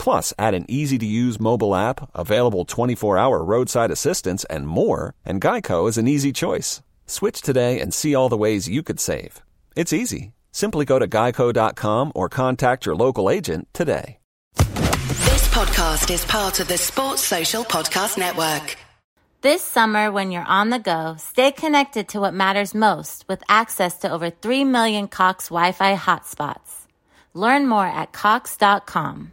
Plus, add an easy to use mobile app, available 24 hour roadside assistance, and more, and Geico is an easy choice. Switch today and see all the ways you could save. It's easy. Simply go to geico.com or contact your local agent today. This podcast is part of the Sports Social Podcast Network. This summer, when you're on the go, stay connected to what matters most with access to over 3 million Cox Wi Fi hotspots. Learn more at Cox.com.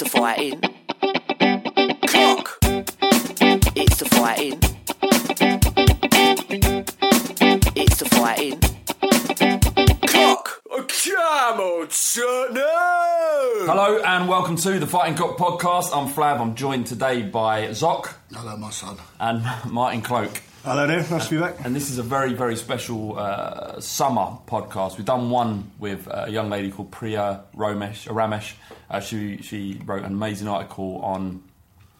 It's the fighting. Cock. It's the fighting. It's the fighting. Cock. Come on, son. No. Hello and welcome to the Fighting Cock podcast. I'm Flav. I'm joined today by Zoc Hello, my son. and Martin Cloake. Hello there, nice to be back. And this is a very, very special uh, summer podcast. We've done one with a young lady called Priya Romesh, Ramesh. Uh, she, she wrote an amazing article on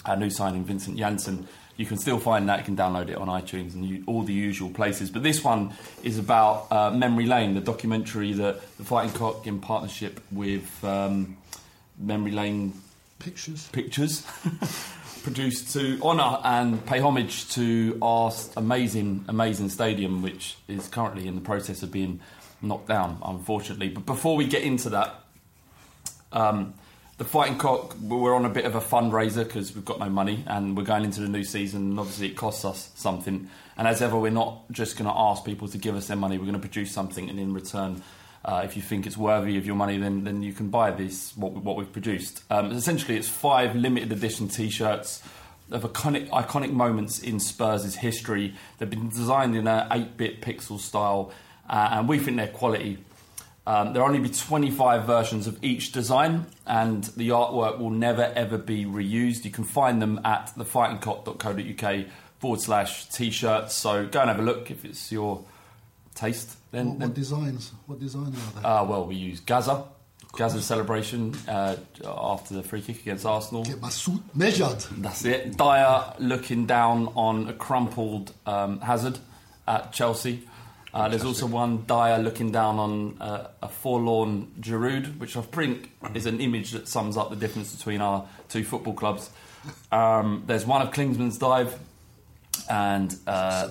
our new signing, Vincent Janssen. You can still find that. You can download it on iTunes and you, all the usual places. But this one is about uh, Memory Lane, the documentary that the Fighting Cock, in partnership with um, Memory Lane Pictures. Pictures, produced to honour and pay homage to our amazing, amazing stadium, which is currently in the process of being knocked down, unfortunately. But before we get into that, um, the Fighting Cock, we're on a bit of a fundraiser because we've got no money and we're going into the new season, and obviously it costs us something. And as ever, we're not just going to ask people to give us their money, we're going to produce something, and in return, Uh, if you think it's worthy of your money, then then you can buy this what what we've produced. Um, essentially, it's five limited edition T-shirts of iconic iconic moments in Spurs' history. They've been designed in a 8-bit pixel style, uh, and we think they're quality. Um, there'll only be 25 versions of each design, and the artwork will never ever be reused. You can find them at thefightingcock.co.uk forward slash t-shirts. So go and have a look if it's your taste. Then, What, what designs? What design are they? uh, well, we use Gazza. Gazza's celebration uh, after the free kick against Arsenal. Get my suit measured. That's it. Dier looking down on a crumpled um, Hazard at Chelsea. Uh, there's also one Dier looking down on uh, a forlorn Giroud, which I think is an image that sums up the difference between our two football clubs. Um, there's one of Klinsmann's dive, and uh,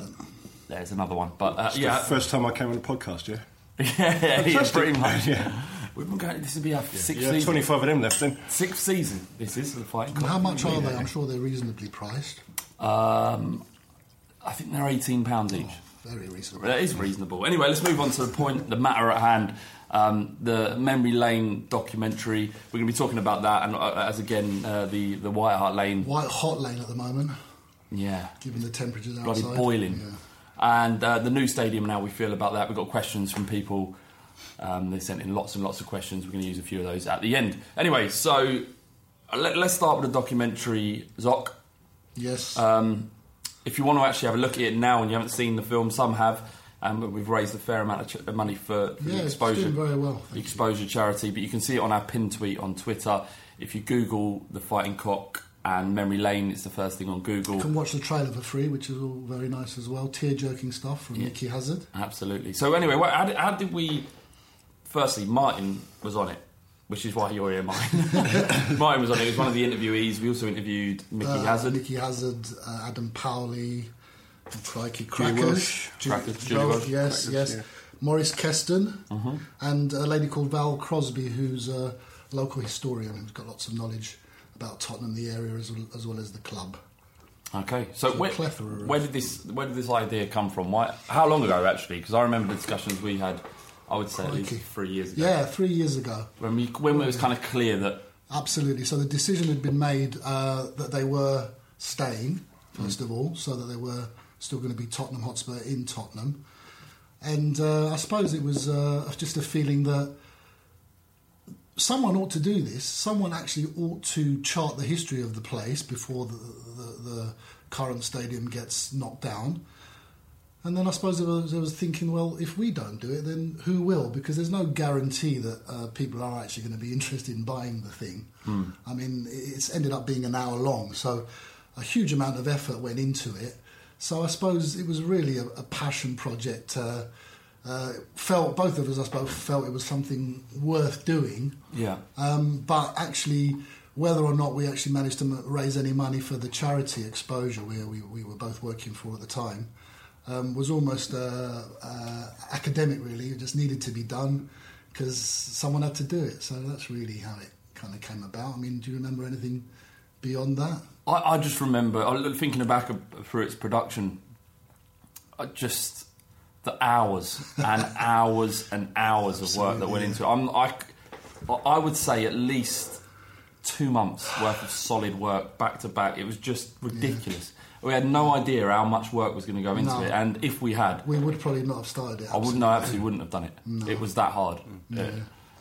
there's another one. But uh, It's yeah, the first time I came on the podcast, yeah? yeah, yeah, Fantastic. pretty much. Yeah. We've been going. This will be our sixth Yeah, season. 25 of them left then. Sixth season. This is for the fight. And how much are they? I'm sure they're reasonably priced. Um, I think they're eighteen pounds each. Very reasonable. That is reasonable. Anyway, let's move on to the point, the matter at hand. Um, the Memory Lane documentary. We're going to be talking about that, and uh, as again, uh, the the White Hart Lane. White hot lane at the moment, Yeah, given the temperatures bloody outside. boiling. Yeah. And uh, the new stadium and how we feel about that. We've got questions from people. Um, they sent in lots and lots of questions. We're going to use a few of those at the end. Anyway, so uh, let, let's start with the documentary, Zoc. Yes. Um, if you want to actually have a look at it now and you haven't seen the film, some have. Um, but we've raised a fair amount of ch- money for, for Yeah, the exposure, very well, the exposure charity. But you can see it on our pin tweet on Twitter. If you Google the Fighting Cock and Memory Lane, it's the first thing on Google. You can watch the trailer for free, which is all very nice as well. Tear jerking stuff from Nicky Hazard. Absolutely. So anyway, how did, how did we? Firstly, Martin was on it, which is why you're here, Martin. Martin was on it. He was one of the interviewees. We also interviewed Mickey Uh, Hazard. Nicky Hazard, uh, Adam Powley, Crikey Julie Crackers. Welch. Ju- Crackers, Julie Vel- Welch. Yes, Crackers, yes. yeah. Maurice Keston, Mm-hmm. and a lady called Val Crosby, who's a local historian who's got lots of knowledge about Tottenham, the area, as well as, well as the club. Okay, so, So where, where did this where did this idea come from? Why? How long ago actually? Because I remember the discussions we had. I would say at least three years ago. Yeah, three years ago. When we when it was kind of clear that Absolutely. So the decision had been made uh, that they were staying, first of all, so that they were still going to be Tottenham Hotspur in Tottenham. And uh, I suppose it was uh, just a feeling that someone ought to do this. Someone actually ought to chart the history of the place before the, the, the current stadium gets knocked down. And then I suppose I was, I was thinking, well, if we don't do it, then who will? Because there's no guarantee that uh, people are actually going to be interested in buying the thing. I mean, it's ended up being an hour long, so a huge amount of effort went into it. So I suppose it was really a, a passion project. Uh, uh, felt both of us, I suppose, felt it was something worth doing. yeah Um, but actually, whether or not we actually managed to m- raise any money for the charity exposure where we, we were both working for at the time um, was almost uh, uh, academic, really. It just needed to be done because someone had to do it. So that's really how it kind of came about. I mean, do you remember anything beyond that? I, I just remember thinking back through its production. I just the hours and hours and hours of work that went into it. I'm, I I would say at least two months worth of solid work back to back. It was just ridiculous. We had no idea how much work was going to go into No. it, and if we had, We would probably not have started it. I wouldn't. I absolutely wouldn't have done it. It was that hard. No. It,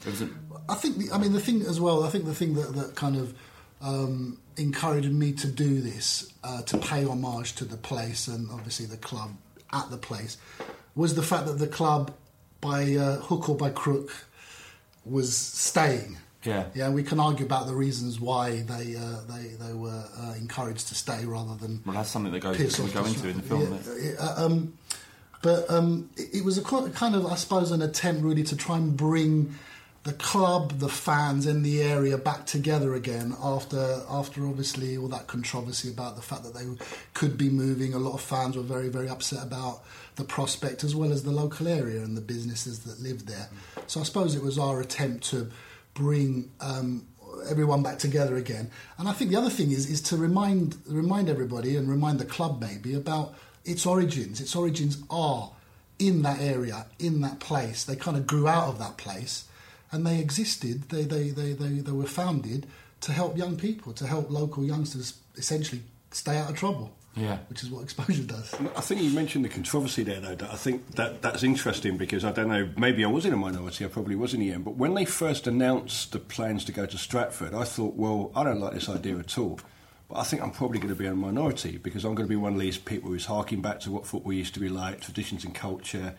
it was. A, I think, the, I mean, the thing as well, I think the thing that, that kind of um, encouraged me to do this, uh, to pay homage to the place and obviously the club at the place, was the fact that the club, by uh, hook or by crook, was staying. Yeah. Yeah, we can argue about the reasons why they uh, they they were uh, encouraged to stay rather than well, that's something that goes piss we go into in the film. Yeah, yeah, uh, um, but um, it, it was a ki- kind of, I suppose, an attempt really to try and bring the club, the fans, and the area back together again after after obviously all that controversy about the fact that they could be moving. A lot of fans were very very upset about the prospect as well as the local area and the businesses that lived there. So I suppose it was our attempt to bring. Um, everyone back together again. And I think the other thing is is to remind remind everybody and remind the club maybe about its origins. Its origins are in that area, in that place. They kind of grew out of that place, and they existed. They they they they, they were founded to help young people, to help local youngsters essentially stay out of trouble. Yeah. which is what exposure does. I think you mentioned the controversy there, though. that I think that that's interesting because I don't know. Maybe I was in a minority. I probably was in the end. But when they first announced the plans to go to Stratford, I thought, well, I don't like this idea at all. But I think I'm probably going to be in a minority because I'm going to be one of these people who's harking back to what football used to be like, traditions and culture,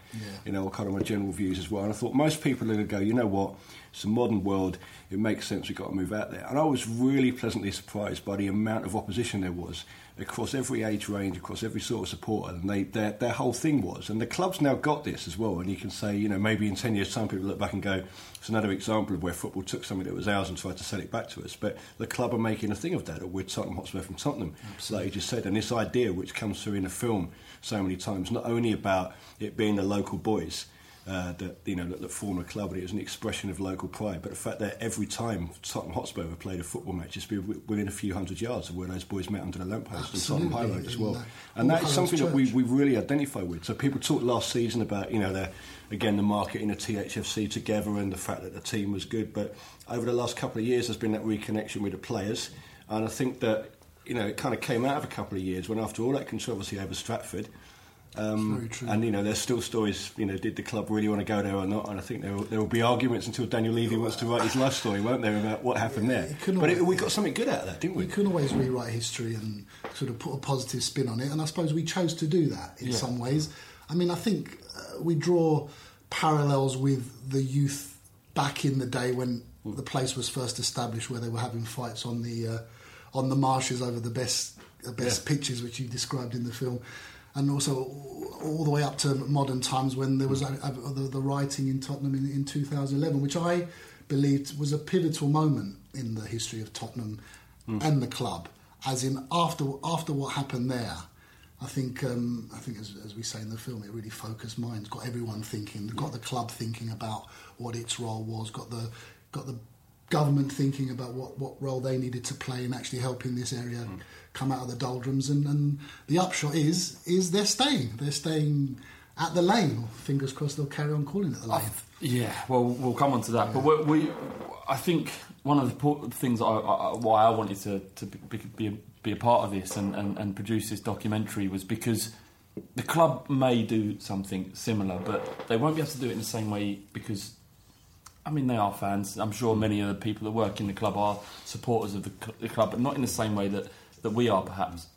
you know, kind of my general views as well. And I thought most people are going to go, you know what, it's a modern world, it makes sense, we've got to move out there. And I was really pleasantly surprised by the amount of opposition there was across every age range, across every sort of supporter. And they, their, their whole thing was, and the club's now got this as well. And you can say, you know, maybe in 10 years' time, people look back and go, it's another example of where football took something that was ours and tried to sell it back to us. But the club are making a thing of that, or with Tottenham Hotspur from Tottenham, So, like you just said. And this idea, which comes through in the film so many times, not only about it being the local boys, uh, that you know that, that form a club, and it was an expression of local pride. But the fact that every time Tottenham Hotspur have played a football match, it's been within a few hundred yards of where those boys met under the lamppost in Tottenham High Road as well. that- And that is something that we, we really identify with. So people talked last season about you know the again the marketing of THFC together and the fact that the team was good. But over the last couple of years, there's been that reconnection with the players, and I think that you know it kind of came out of a couple of years when after all that controversy over Stratford. Um, and you know, there's still stories. You know, did the club really want to go there or not? And I think there will, there will be arguments until Daniel Levy wants to write his life story, won't there, about what happened there? couldn't But it, we got something good out of that, didn't we? We can always rewrite history and sort of put a positive spin on it, and I suppose we chose to do that in Yeah. some ways. I mean, I think uh, we draw parallels with the youth back in the day when the place was first established, where they were having fights on the uh, on the marshes over the best the best Yeah. pitches, which you described in the film. And also all the way up to modern times when there was uh, uh, the, the rioting in Tottenham in, in 2011, which I believed was a pivotal moment in the history of Tottenham and the club. As in, after after what happened there, I think um, I think as, as we say in the film, it really focused minds, got everyone thinking, got the club thinking about what its role was, got the got the government thinking about what, what role they needed to play in actually helping this area come out of the doldrums. And, and the upshot is is they're staying. They're staying at the lane. Fingers crossed they'll carry on calling it the lane. Yeah, well, we'll come on to that. But we, we, I think one of the things I, I, why I wanted to, to be, be, a, be a part of this and, and, and produce this documentary was because the club may do something similar, but they won't be able to do it in the same way because, I mean, they are fans. I'm sure many of the people that work in the club are supporters of the club, but not in the same way that, that we are, perhaps.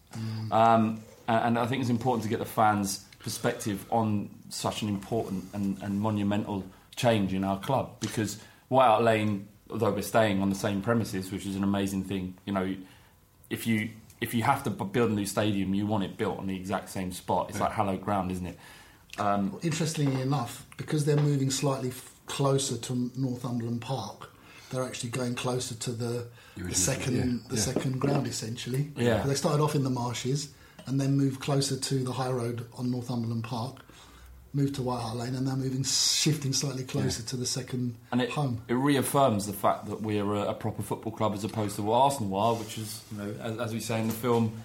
Um, and, and I think it's important to get the fans' perspective on such an important and, and monumental change in our club because White Hart Lane, although we're staying on the same premises, which is an amazing thing, you know, if you if you have to build a new stadium, you want it built on the exact same spot. It's like hallowed ground, isn't it? Um, Interestingly enough, because they're moving slightly f- closer to Northumberland Park, they're actually going closer to the, the second yeah, the yeah. second ground essentially. Yeah. They started off in the marshes and then moved closer to the high road on Northumberland Park. Moved to White Hart Lane and now moving, shifting slightly closer to the second and it, home. it reaffirms the fact that we're a, a proper football club as opposed to what Arsenal are, which is, you know, as, as we say in the film,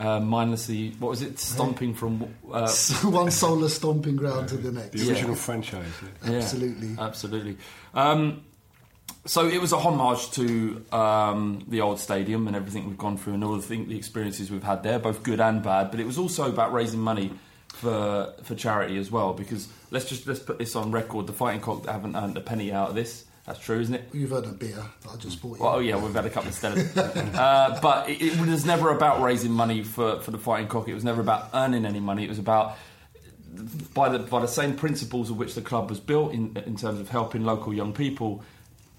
uh, mindlessly, what was it, stomping from. Uh, One solar stomping ground to the next. The original franchise. yeah. Yeah, Absolutely. absolutely. Um, so it was a homage to um, the old stadium and everything we've gone through and all the, thing, the experiences we've had there, both good and bad. But it was also about raising money for for charity as well. Because let's just let's put this on record: the Fighting Cock haven't earned a penny out of this. That's true, isn't it? You've had a beer that I just bought you. Well, oh yeah, we've had a couple of Stellas. uh, but it, it was never about raising money for, for the Fighting Cock. It was never about earning any money. It was about by the by the same principles of which the club was built in in terms of helping local young people.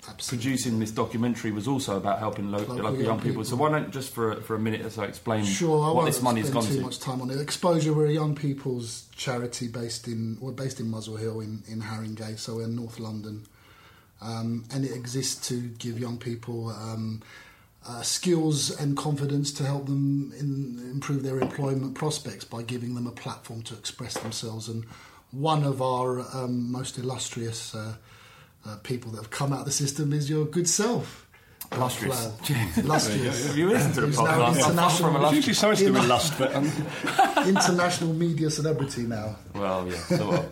Absolutely. Producing this documentary was also about helping lo- local, Local young, young people. So why don't just for for a minute or so explain Sure, I what this money has spend gone too to? much time on it. Exposure, we're a young people's charity based in, we're based in Muswell Hill in, in Haringey, so we're in North London. Um, and it exists to give young people um, uh, skills and confidence to help them in, improve their employment prospects by giving them a platform to express themselves. And one of our um, most illustrious uh, uh, people that have come out of the system is your good self. Lustrous. player. James. Lustrous. Have you listened to the podcast? International- from It's usually something to do with lust, but um, international media celebrity now. Well, yeah, so well.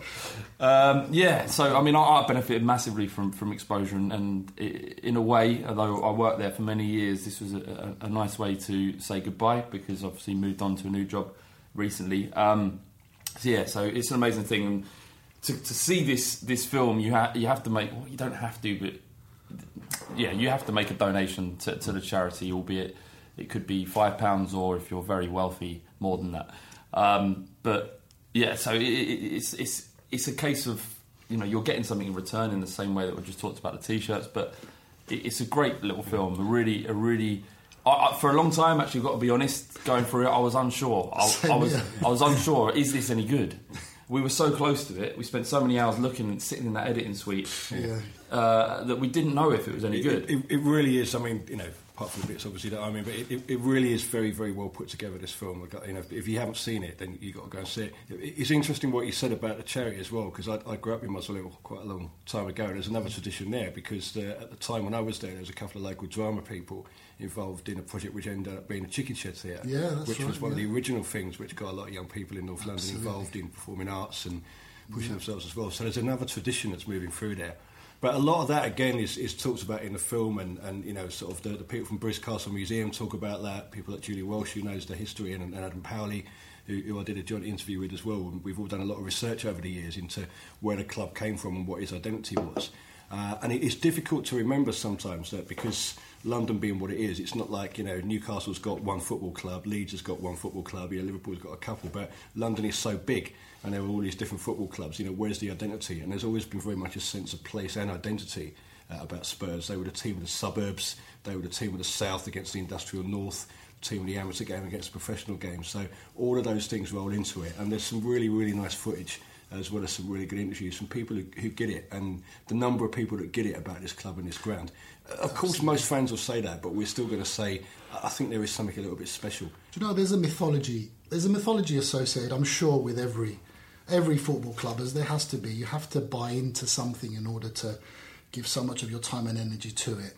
um, yeah, so I mean, I, I benefited massively from, from exposure, and, and i in a way, although I worked there for many years, this was a, a, a nice way to say goodbye because obviously moved on to a new job recently. Um, so yeah, so it's an amazing thing, and to, to see this this film, you have you have to make. Well, you don't have to, but yeah, you have to make a donation to, to the charity, albeit it could be five pounds, or if you're very wealthy, more than that. Um, but yeah, so it, it, it's it's it's a case of you know you're getting something in return in the same way that we just talked about the t-shirts, but it, it's a great little film, a really a really. I, I, for a long time, actually, got to be honest. Going through it, I was unsure. I, I was. I was unsure. Is this any good? We were so close to it. We spent so many hours looking and sitting in that editing suite Yeah. uh, that we didn't know if it was any good. It, it, it really is. I mean, you know, apart from the bits obviously that I mean, but it, it, it really is very, very well put together. This film, you know, if you haven't seen it, then you have got to go and see it. It- It's interesting what you said about the charity as well, because I, I grew up in Muswell quite a long time ago. and There's another tradition there because uh, at the time when I was there, there was a couple of local drama people involved in a project which ended up being a Chickenshed theatre, Yeah, which was right, one of the original things which got a lot of young people in North London involved in performing arts and pushing themselves as well. So there's another tradition that's moving through there. But a lot of that again is, is talked about in the film, and, and you know, sort of the, the people from Bruce Castle Museum talk about that. People like Julie Welch, who knows the history, and, and Adam Powley, who, who I did a joint interview with as well. And we've all done a lot of research over the years into where the club came from and what its identity was. Uh, and it is difficult to remember sometimes that because London being what it is, it's not like you know Newcastle's got one football club, Leeds has got one football club, you know, Liverpool's got a couple, but London is so big and there are all these different football clubs. You know, where's the identity? And there's always been very much a sense of place and identity uh, about Spurs. They were the team of the suburbs, they were the team of the south against the industrial north, team of the amateur game against the professional game. So all of those things roll into it, and there's some really really nice footage as well as some really good interviews from people who, who get it and the number of people that get it about this club and this ground. Of course, most fans will say that, but we're still going to say I think there is something a little bit special. Do you know there's a mythology? There's a mythology associated, I'm sure, with every every football club, as there has to be. You have to buy into something in order to give so much of your time and energy to it.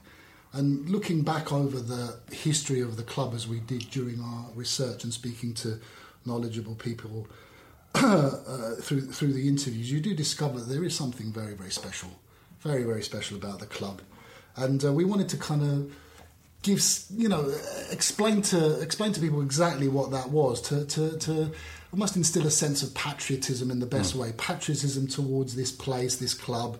And looking back over the history of the club as we did during our research and speaking to knowledgeable people uh, through through the interviews, you do discover that there is something very very special, very very special about the club, and uh, we wanted to kind of give you know explain to explain to people exactly what that was to to, to almost instill a sense of patriotism in the best way, patriotism towards this place, this club,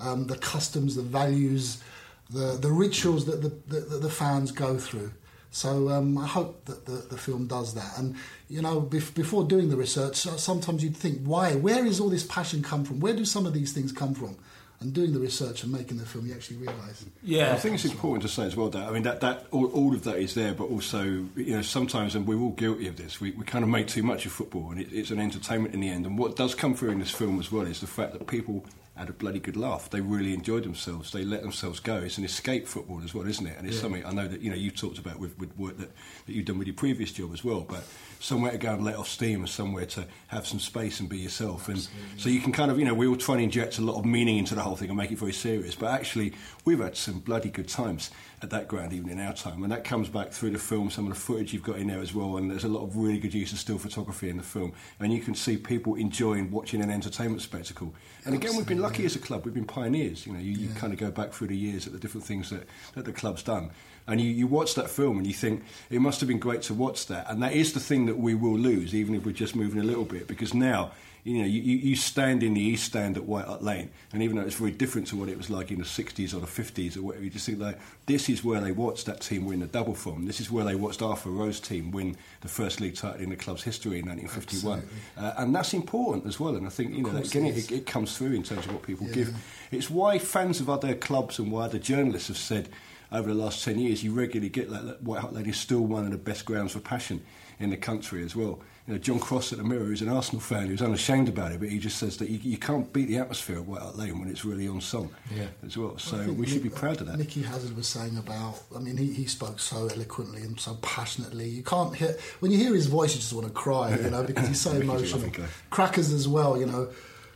um, the customs, the values, the the rituals that the the, that the fans go through. So um, I hope that the, the film does that. And you know, bef- before doing the research, sometimes you'd think, why? Where is all this passion come from? Where do some of these things come from? And doing the research and making the film, you actually realise. Yeah, I think it's important to say as well that I mean that, that all, all of that is there, but also you know sometimes, and we're all guilty of this. We, we kind of make too much of football, and it, it's an entertainment in the end. And what does come through in this film as well is the fact that people had a bloody good laugh. They really enjoyed themselves. They let themselves go. It's an escape football as well, isn't it? And it's Yeah. something I know that you know you talked about with, with work that, that you've done with your previous job as well. But somewhere to go and let off steam, and somewhere to have some space and be yourself. And so you can kind of you know we all try and inject a lot of meaning into the whole thing and make it very serious. But actually, we've had some bloody good times at that ground, even in our time. And that comes back through the film, some of the footage you've got in there as well. And there's a lot of really good use of still photography in the film. And you can see people enjoying watching an entertainment spectacle. And again, we've been lucky as a club. We've been pioneers. You know, you, you kind of go back through the years at the different things that, that the club's done. And you, you watch that film and you think it must have been great to watch that. And that is the thing that we will lose, even if we're just moving a little bit, because now you know, you, you stand in the East Stand at White Hart Lane, and even though it's very different to what it was like in the 60s or the 50s or whatever, you just think like, this is where they watched that team win the double from. This is where they watched Arthur Rowe's team win the first league title in the club's history in 1951. Uh, and that's important as well, and I think, you know, again, it it, it comes through in terms of what people Yeah. give. It's why fans of other clubs and why other journalists have said over the last 10 years, you regularly get that, that White Hart Lane is still one of the best grounds for passion in the country as well. You know, John Cross at the Mirror, who's an Arsenal fan, who's unashamed about it, but he just says that you, you can't beat the atmosphere of White Hart Lane when it's really on song Yeah. as well. So I think we should be proud of that. Nicky Hazard was saying about. I mean, he, he spoke so eloquently and so passionately. You can't hear when you hear his voice, you just want to cry, you know, because he's so emotional. Crackers as well, you know,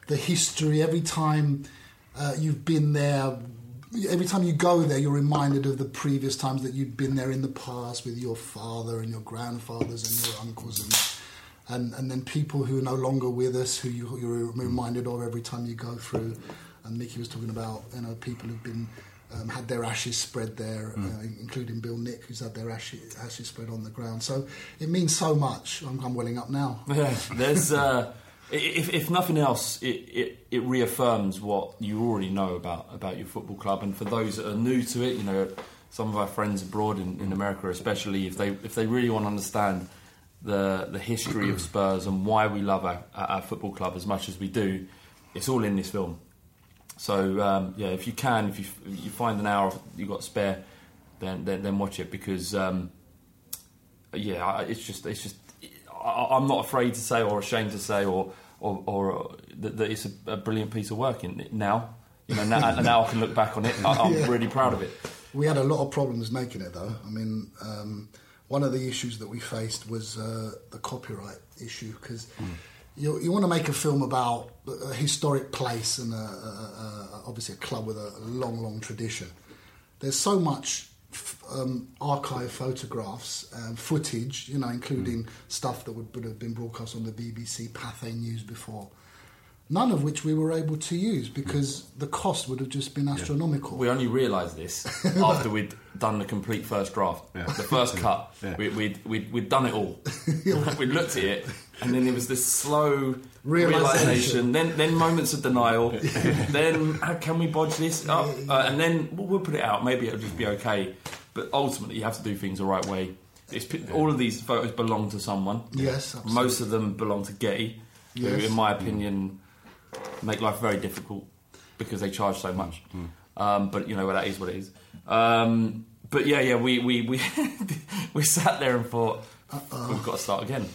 the history. Every time uh, you've been there, every time you go there, you're reminded of the previous times that you'd been there in the past with your father and your grandfathers and your uncles and. And, and then people who are no longer with us, who you, you're reminded of every time you go through. And Mickey was talking about, you know, people who've been um, had their ashes spread there, uh, including Bill Nick, who's had their ashes, ashes spread on the ground. So it means so much. I'm, I'm welling up now. Yeah, there's. Uh, if, if nothing else, it, it, it reaffirms what you already know about about your football club. And for those that are new to it, you know, some of our friends abroad in, in America, especially, if they if they really want to understand the the history of Spurs and why we love our, our football club as much as we do, it's all in this film. So um, yeah, if you can, if you you find an hour you've got spare, then then, then watch it because. Um, yeah, it's just it's just I, I'm not afraid to say or ashamed to say or or, or that, that it's a, a brilliant piece of work in now. You know, now, now I can look back on it. I, I'm Yeah. really proud of it. We had a lot of problems making it, though. I mean, um, one of the issues that we faced was uh, the copyright issue because you, you want to make a film about a historic place and a, a, a, obviously a club with a long, long tradition. There's so much f- um, archive photographs and footage, you know, including stuff that would, would have been broadcast on the BBC Pathé News before. None of which we were able to use because the cost would have just been astronomical. We only realised this after we'd done the complete first draft, Yeah. the first cut. Yeah. We, we'd, we'd, we'd done it all. we looked at it, and then there was this slow Realisation. realisation, then then moments of denial, then how can we bodge this up, uh, and then we'll, we'll put it out. Maybe it'll just be okay, but ultimately you have to do things the right way. It's, all of these photos belong to someone. Yes, absolutely. most of them belong to Getty, Yes. who, in my opinion, make life very difficult because they charge so much. Um, but you know that is what it is. Um, but yeah, yeah, we we we, we sat there and thought we've got to start again.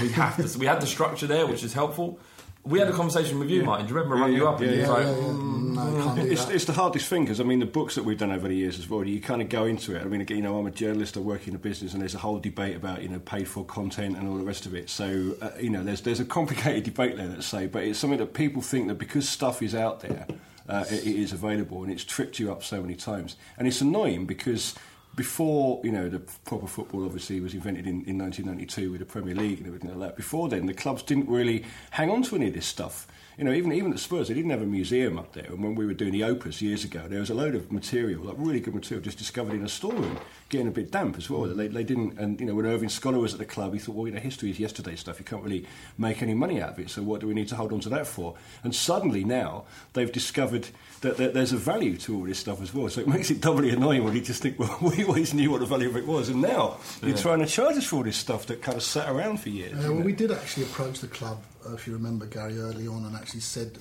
We have to. We had the structure there, which is helpful. We had a conversation with you, Martin. Do you remember? I rang you yeah, up and yeah, you was yeah, like, yeah, yeah. "Mm, No, can't do It's, that. it's the hardest thing because I mean the books that we've done over the years as well. You kind of go into it. I mean, again, you know, I'm a journalist. I work in a business, and there's a whole debate about you know paid for content and all the rest of it. So uh, you know, there's there's a complicated debate there. Let's say, but it's something that people think that because stuff is out there, uh, it, it is available, and it's tripped you up so many times. And it's annoying because before you know the proper football obviously was invented in, in 1992 with the Premier League and everything like that. Before then, the clubs didn't really hang on to any of this stuff. You know, even even at Spurs, they didn't have a museum up there. And when we were doing the Opus years ago, there was a load of material, like really good material, just discovered in a storeroom, getting a bit damp as well. They, they didn't, and you know, when Irving Scholar was at the club, he thought, well, you know, history is yesterday stuff. You can't really make any money out of it. So what do we need to hold on to that for? And suddenly now they've discovered that, that there's a value to all this stuff as well. So it makes it doubly annoying when you just think, well, we always knew what the value of it was, and now you're trying to charge us for all this stuff that kind of sat around for years. Uh, well, know? we did actually approach the club, uh, if you remember, Gary, early on, and actually said,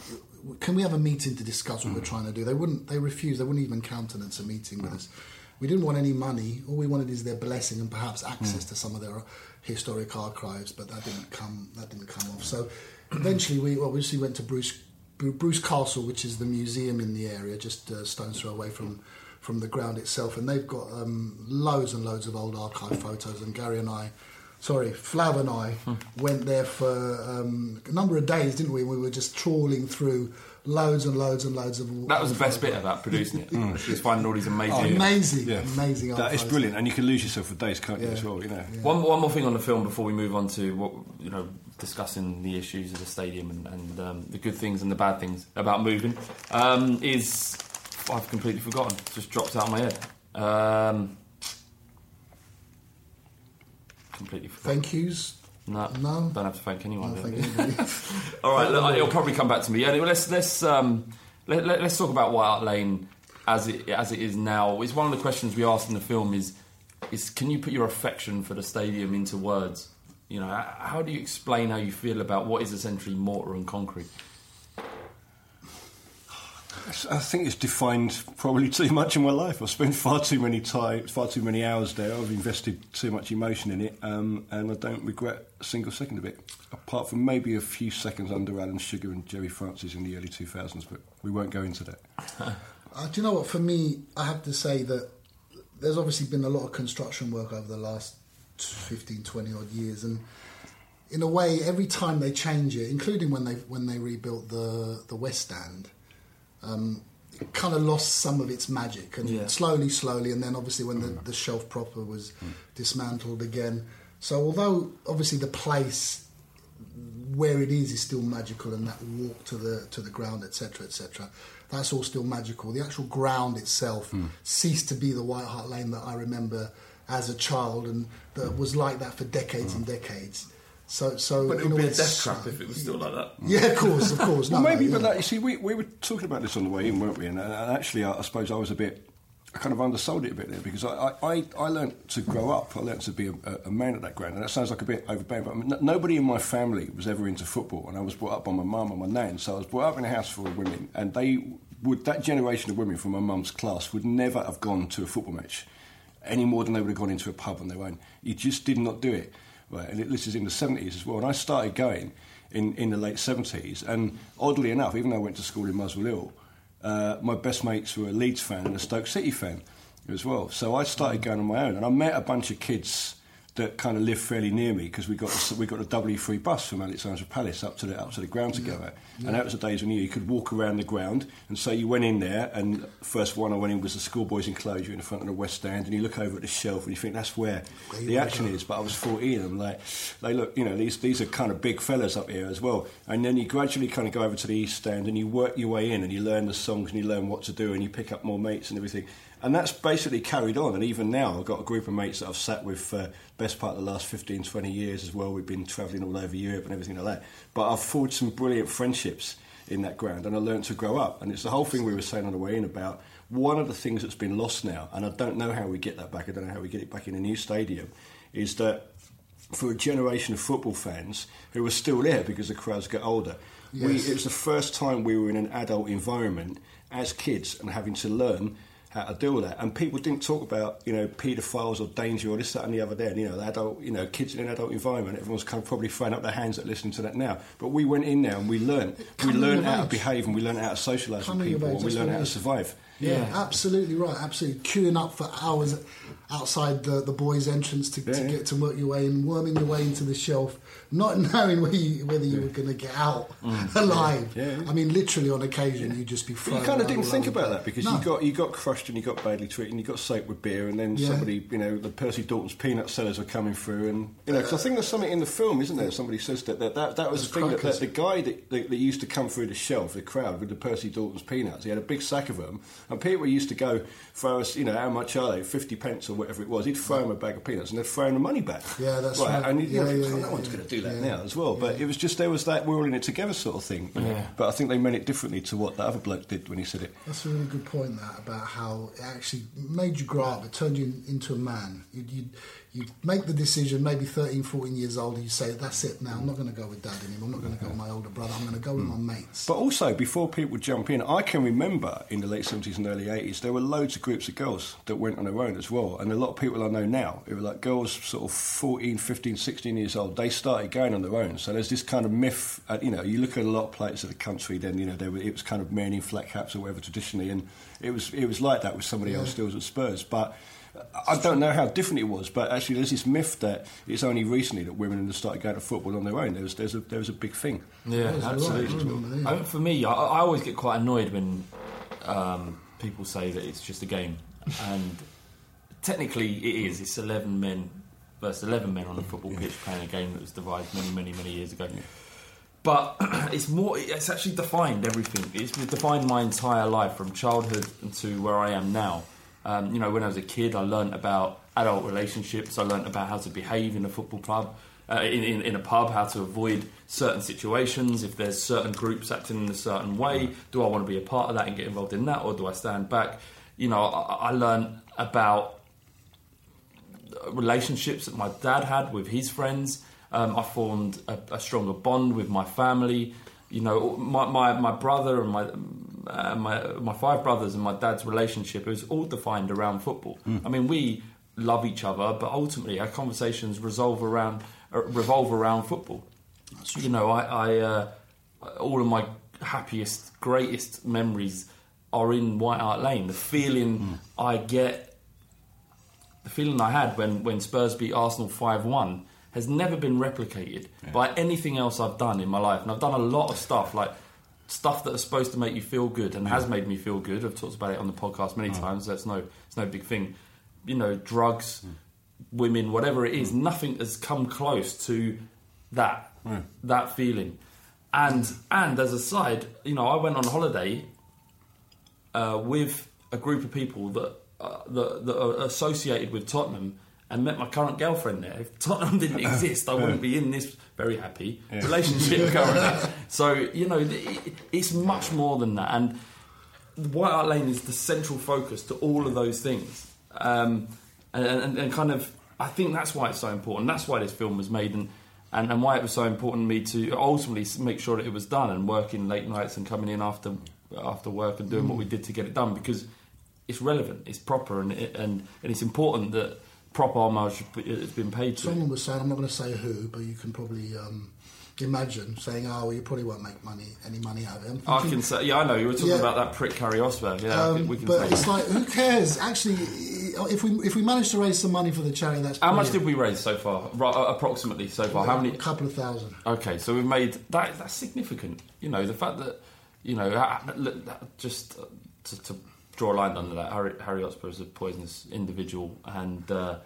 "Can we have a meeting to discuss what we're trying to do?" They wouldn't. They refused. They wouldn't even countenance a meeting with us. We didn't want any money. All we wanted is their blessing and perhaps access to some of their historic archives. But that didn't come. That didn't come off. So eventually, we obviously went to Bruce Bruce Castle, which is the museum in the area, just a stone's throw away from from the ground itself, and they've got um, loads and loads of old archive photos. And Gary and I sorry, Flav and I went there for um, a number of days, didn't we? We were just trawling through loads and loads and loads of. that was the best bit about producing it. Just finding all these amazing. Oh, amazing, Yeah. amazing. That is archives. brilliant, and you can lose yourself for days, can't you? As well, you know. One, one more thing on the film before we move on to what you know, discussing the issues of the stadium and, and um, the good things and the bad things about moving um, is I've completely forgotten. Just dropped out of my head. Um, completely forgotten. Thank yous. No, No? don't have to thank anyone. No, thank. All right, look, it'll probably come back to me. Anyway, let's let's um, let, let, us talk about White Hart Lane as it as it is now. It's one of the questions we asked in the film is is can you put your affection for the stadium into words? You know, how do you explain how you feel about what is essentially mortar and concrete? I think it's defined probably too much in my life. I've spent far too many time, far too many hours there. I've invested too much emotion in it, um, and I don't regret a single second of it. Apart from maybe a few seconds under Alan Sugar and Gerry Francis in the early 2000s, but we won't go into that. Uh, do you know what? For me, I have to say that there's obviously been a lot of construction work over the last 15, 20 odd years, and in a way, every time they change it, including when they when they rebuilt the the West Stand, um, it kind of lost some of its magic, and Yeah. slowly, slowly, and then obviously when the, mm. the shelf proper was mm. dismantled again. So although obviously the place where it is is still magical, and that walk to the to the ground, etc., etc. That's all still magical. The actual ground itself mm. ceased to be the White Hart Lane that I remember as a child, and that was like that for decades and decades. So, so But it would be a death trap if it was still like that. Yeah, of course, of course. Well, No, maybe, no, but yeah. like, you see, we, we were talking about this on the way in, weren't we? And, uh, and actually, I, I suppose I was a bit, I kind of undersold it a bit there because I, I, I, learned to grow up. I learned to be a, a man at that ground, and that sounds like a bit overbearing. But I mean, n- nobody in my family was ever into football, and I was brought up by my mum and my nan. So I was brought up in a house full of women, and they would that generation of women from my mum's class would never have gone to a football match any more than they would have gone into a pub on their own. You just did not do it. Right, and it, this is in the 70s as well. And I started going in, in the late 70s. And oddly enough, even though I went to school in Muswell Hill, uh, my best mates were a Leeds fan and a Stoke City fan as well. So I started going on my own. And I met a bunch of kids that kind of lived fairly near me because we got the, we got a W3 bus from Alexandra Palace up to the up to the ground together, and that was the days when you, you could walk around the ground. And so you went in there, and first one I went in was the schoolboys' enclosure in the front of the West Stand, and you look over at the shelf and you think that's where the action is. But I was 14, and I'm like, they look, you know, these these are kind of big fellas up here as well. And then you gradually kind of go over to the East Stand, and you work your way in, and you learn the songs, and you learn what to do, and you pick up more mates and everything. And that's basically carried on. And even now, I've got a group of mates that I've sat with for the best part of the last 15, 20 years as well. We've been travelling all over Europe and everything like that. But I've forged some brilliant friendships in that ground and I learned to grow up. And it's the whole thing we were saying on the way in about one of the things that's been lost now, and I don't know how we get that back, I don't know how we get it back in a new stadium, is that for a generation of football fans who are still there because the crowds get older. We, it was the first time we were in an adult environment as kids and having to learn how to deal with that. And people didn't talk about, you know, paedophiles or danger or this, that, and the other. Then, you know, the adult, you know, kids in an adult environment. Everyone's kind of probably throwing up their hands at listening to that now. But we went in there and we learned. We learned how to behave and we learned how to socialise with people and we learned how to survive. Yeah, absolutely right. Absolutely, queuing up for hours outside the, the boys' entrance to, to Yeah, yeah. get to work your way in, worming your way into the shelf, not knowing whether you, whether you were going to get out alive. Mm. Yeah, yeah. I mean, literally on occasion, you'd just be. You kind of didn't think about that because No. you got you got crushed and you got badly treated and you got soaked with beer and then somebody you know the Percy Dalton's peanut sellers were coming through and you know 'cause I think there's something in the film isn't there somebody says that that, that, that was the thing that, that the guy that, that, that used to come through the shelf the crowd with the Percy Dalton's peanuts he had a big sack of them and people used to go throw us you know how much are they 50 pence or whatever it was he'd throw him a bag of peanuts and they'd throw him the money back Yeah, that's right. and you know, Yeah, yeah, no yeah, one's yeah. going to do that Yeah. now as well but it was just there was that we're all in it together sort of thing. Yeah. but I think they meant it differently to what that other bloke did when he said it That's a really good point. That about how it actually made you grow up. It turned you into a man. You you you make the decision. Maybe 13, 14 years old. And you say, "That's it. Now I'm not going to go with dad anymore. I'm not going to go with my older brother. I'm going to go with my mates." But also, before people jump in, I can remember in the late 70s and early 80s, there were loads of groups of girls that went on their own as well. And a lot of people I know now, who were like girls sort of 14, 15, 16 years old, they started going on their own. So there's this kind of myth, uh, you know, you look at a lot of places of the country, then, you know, there were, it was kind of men in flat caps or whatever traditionally. And it was, it was like that with somebody else still at Spurs. But I don't know how different it was, but actually, there's this myth that it's only recently that women have started going to football on their own. There was, there's a, there was a big thing. Yeah, absolutely. right, I remember, yeah. I mean, for me, I, I always get quite annoyed when um, people say that it's just a game, and technically it is. It's eleven men versus eleven men on a football pitch playing a game that was devised many, many, many years ago. But it's more. It's actually defined everything. It's defined my entire life from childhood to where I am now. Um, you know, when I was a kid, I learned about adult relationships. I learned about how to behave in a football club, uh, in, in, in a pub, how to avoid certain situations. If there's certain groups acting in a certain way, do I want to be a part of that and get involved in that, or do I stand back? You know, I, I learnt about relationships that my dad had with his friends. Um, I formed a, a stronger bond with my family. You know, my, my, my brother and my, uh, my my five brothers and my dad's relationship is all defined around football. I mean, we love each other, but ultimately our conversations resolve around uh, revolve around football. You know, I, I uh, all of my happiest, greatest memories are in White Hart Lane. The feeling I get the feeling I had when, when Spurs beat Arsenal 5 1 has never been replicated by anything else I've done in my life. And I've done a lot of stuff like stuff that are supposed to make you feel good and has hmm. made me feel good. I've talked about it on the podcast many hmm. times. That's no, it's no big thing. You know, drugs, hmm. women, whatever it is, nothing has come close to that that feeling. And and as a side, you know, I went on holiday uh, with a group of people that, uh, that that are associated with Tottenham and met my current girlfriend there. If Tottenham didn't exist, I wouldn't be in this very happy relationship currently. So you know, it, it's much more than that. And White Hart Lane is the central focus to all of those things, um, and, and, and kind of I think that's why it's so important. That's why this film was made, and, and, and why it was so important to me to ultimately make sure that it was done and working late nights and coming in after after work and doing what we did to get it done because it's relevant, it's proper, and and, and it's important that proper homage has been paid to. Someone was saying, I'm not going to say who, but you can probably um, imagine saying, "Oh, well, you probably won't make money, any money out of it." I can say, yeah, I know you were talking Yeah. about that prick Carrie Osberg. Yeah, Um, we can but it's like, who cares? Actually, if we if we manage to raise some money for the charity, that's How much did we raise so far? Ro- uh, approximately so far. How many? A couple of thousand. Okay, so we've made that. That's significant. You know, the fact that you know, that- just uh, to, to draw a line under that, Harry, Harry Hotspur is a poisonous individual, and uh,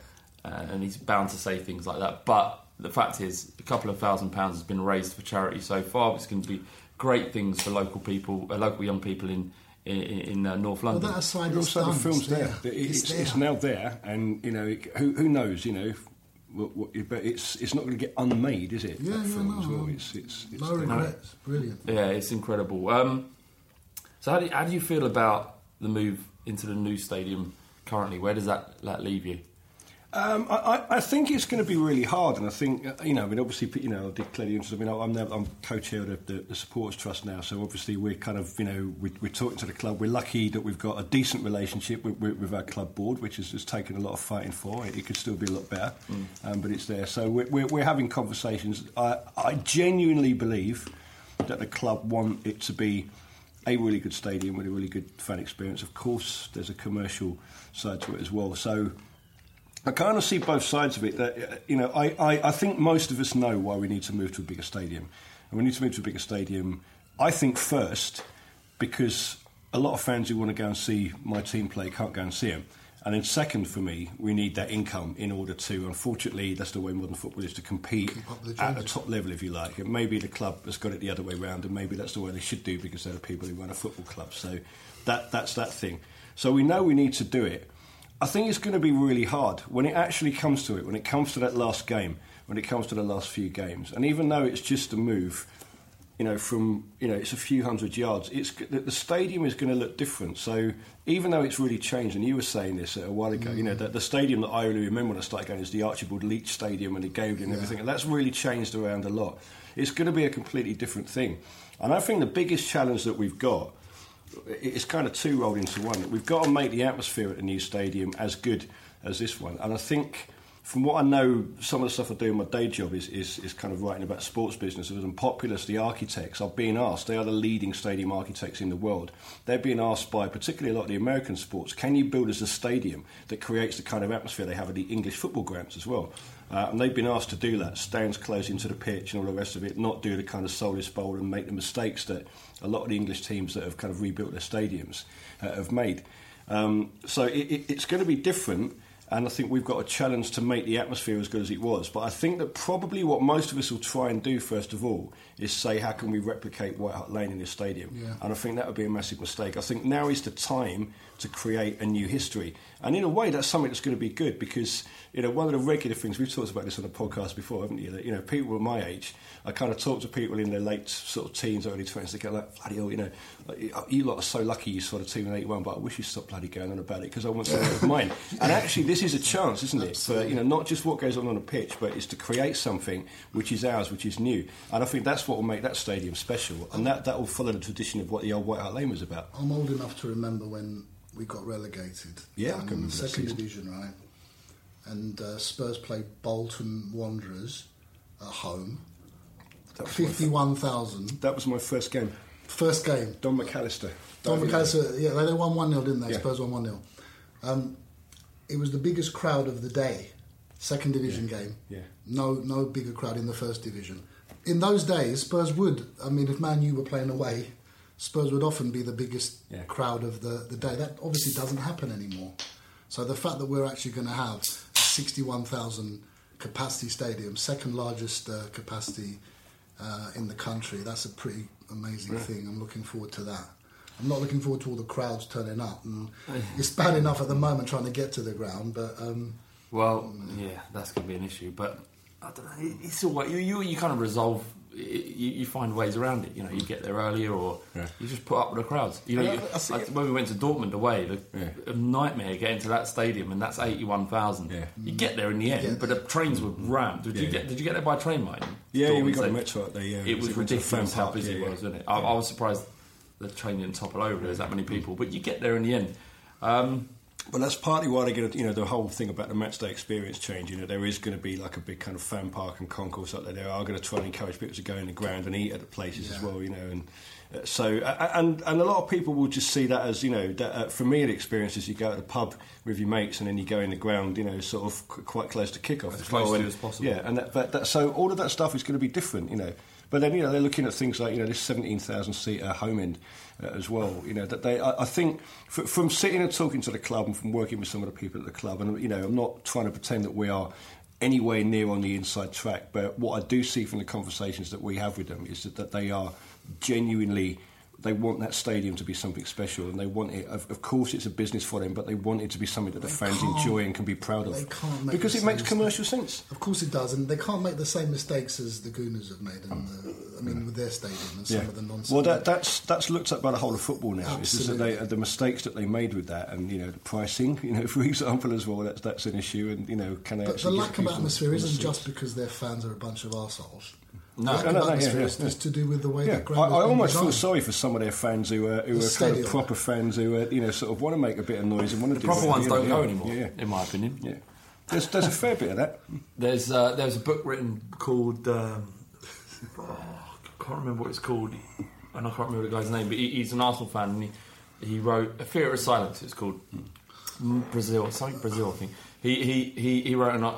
uh, and he's bound to say things like that. But the fact is, a couple of thousand pounds has been raised for charity so far. It's going to be great things for local people, uh, local young people in in, in uh, North Well, London. that aside, But it's also, the film's there. there. It's, It's it's, now there, and you know, it, who, who knows? You know, what, what, but it's it's not going to get unmade, is it? Yeah, that yeah, film no, as well. It's, it's, it's No regrets. Brilliant. Yeah, it's incredible. Um, so, how do, you, how do you feel about the move into the new stadium currently? Where does that, that leave you? Um, I, I- think it's going to be really hard, and I think uh, you know. I mean, obviously, you know, the interest. I mean, I'm now, I'm co-chair of the, the supporters trust now, so obviously we're kind of you know we, we're talking to the club. We're lucky that we've got a decent relationship with, with, with our club board, which has, has taken a lot of fighting for. It, it could still be a lot better, um, but it's there. So we're, we're, we're having conversations. I, I genuinely believe that the club want it to be a really good stadium with a really good fan experience. Of course, there's a commercial side to it as well. So. I kind of see both sides of it. That you know, I, I, I think most of us know why we need to move to a bigger stadium, and we need to move to a bigger stadium. I think first because a lot of fans who want to go and see my team play can't go and see them. And then second, for me, we need that income in order to. Unfortunately, that's the way modern football is to compete up with the at the top level, if you like. And maybe the club has got it the other way round, and maybe that's the way they should do because they're the people who run a football club. So that that's that thing. So we know we need to do it. I think it's going to be really hard when it actually comes to it, when it comes to that last game, when it comes to the last few games. And even though it's just a move, you know, from you know, it's a few hundred yards. It's the, the stadium is going to look different. So even though it's really changed, and you were saying this a while ago, you know, mm. the, the stadium that I really remember when I started going is the Archibald Leitch Stadium and the Gairdley and everything, and that's really changed around a lot. It's going to be a completely different thing, and I think the biggest challenge that we've got it's kind of two rolled into one. We've got to make the atmosphere at the new stadium as good as this one. And I think, from what I know, some of the stuff I do in my day job is, is, is kind of writing about sports businesses And Populous, the architects, are being asked, they are the leading stadium architects in the world. They're being asked by particularly a lot of the American sports, can you build us a stadium that creates the kind of atmosphere they have at the English football grounds as well? Uh, and they've been asked to do that, stands close into the pitch and all the rest of it, not do the kind of soulless bowl and make the mistakes that a lot of the English teams that have kind of rebuilt their stadiums uh, have made. Um, so it, it, it's going to be different, and I think we've got a challenge to make the atmosphere as good as it was. But I think that probably what most of us will try and do first of all is say, how can we replicate White Hart Lane in this stadium? Yeah. And I think that would be a massive mistake. I think now is the time to create a new history. And in a way, that's something that's going to be good because, you know, one of the regular things, we've talked about this on the podcast before, haven't you? That, you know, people of my age, I kind of talk to people in their late sort of teens, early 20s, they go like, bloody hell, you know, you lot are so lucky you saw the team in 81, but I wish you stopped bloody going on about it because I want something of mine. And actually, this is a chance, isn't it? For, you know, not just what goes on on a pitch, but it's to create something which is ours, which is new. And I think that's what will make that stadium special. And that, that will follow the tradition of what the old White Hart Lane was about. I'm old enough to remember when we got relegated. Yeah, I um, can remember Second division, right? And uh, Spurs played Bolton Wanderers at home. That was my fir- Fifty-one thousand. That was my first game. First game. Don McAllister. Don McAllister, yeah, they won 1 0, didn't they? Yeah. Spurs won 1 0. Um, it was the biggest crowd of the day, second division game. yeah. No, no bigger crowd in the first division. In those days, Spurs would, I mean, if Man U were playing away, Spurs would often be the biggest Yeah. crowd of the, the day. That obviously doesn't happen anymore. So the fact that we're actually going to have a 61,000 capacity stadium, second largest uh, capacity uh, in the country, that's a pretty amazing thing. I'm looking forward to that. I'm not looking forward to all the crowds turning up. And it's bad enough at the moment trying to get to the ground, but um, Well, yeah, that's going to be an issue. But I don't know. It's all right. You, you, you kind of resolve. You, you find ways around it. You know, you get there earlier, or Yeah. you just put up with the crowds. You know, Yeah, you, I like, when we went to Dortmund away, the Yeah. a nightmare getting to that stadium, and that's eighty-one thousand. Yeah. You get there in the end, get but the trains were rammed. Did you Yeah. get? Did you get there by train, mate? Yeah, yeah, we got a Stadium? metro up there, yeah. It was We went to the ridiculous how busy yeah, it was, wasn't it? I, I was surprised the train didn't topple over. There's that many people, but you get there in the end. Um, But that's partly why they're going to, you know, the whole thing about the match day experience change. You know, there is going to be like a big kind of fan park and concourse up there. They are going to try and encourage people to go in the ground and eat at the places as well. You know, and uh, so and and a lot of people will just see that as you know, that, uh, for me, the experience is you go to the pub with your mates and then you go in the ground. You know, sort of qu- quite close to kick off As as close well. to and- as possible. Yeah, and that, but that, so all of that stuff is going to be different. You know. But then, you know, they're looking at things like, you know, this 17,000 seat home end uh, as well. You know, that they, I, I think f- from sitting and talking to the club and from working with some of the people at the club, and, you know, I'm not trying to pretend that we are anywhere near on the inside track, but what I do see from the conversations that we have with them is that, that they are genuinely. They want that stadium to be something special, and they want it. Of, of course, it's a business for them, but they want it to be something that the fans enjoy and can be proud of. they can't because it makes commercial sense. Of course it does, and they can't make the same mistakes as the Gooners have made. And I mean, with their stadium and some of the nonsense. Well, that, that's that's looked at by the whole of football now. That they, Absolutely. the mistakes that they made with that, and you know the pricing. You know, for example, as well, that's that's an issue. And you know, can they? but the lack of atmosphere isn't just because their fans are a bunch of arseholes. No. the No, no, no, yeah, yeah, yeah. to do with the way Yeah, the I, I has been almost feel sorry for some of their fans who are who The are kind of proper fans who are, you know sort of want to make a bit of noise and want to the do proper it. ones don't yeah, go anymore, Yeah, in my opinion. yeah. There's there's a fair bit of that. There's uh, there's a book written called um, oh, I can't remember what it's called, and I can't remember the guy's name, but he, he's an Arsenal fan, and he, he wrote A Fear of Silence. It's called Mm, Brazil, something Brazil, I think. He he he, he wrote an, uh,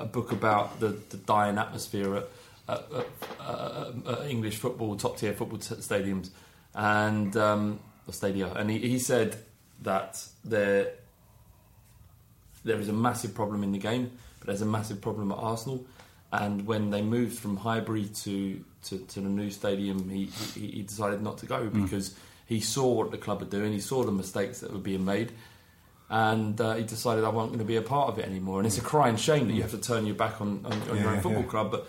a book about the, the dying atmosphere at, at, at, uh, at English football, top tier football t- stadiums, and um, or stadia, and he, he said that there there is a massive problem in the game, but there's a massive problem at Arsenal. And when they moved from Highbury to, to, to the new stadium, he, he, he decided not to go because he saw what the club were doing, he saw the mistakes that were being made, and uh, he decided I wasn't going to be a part of it anymore. And it's a crying shame that you have to turn your back on, on, on your own football yeah. club, but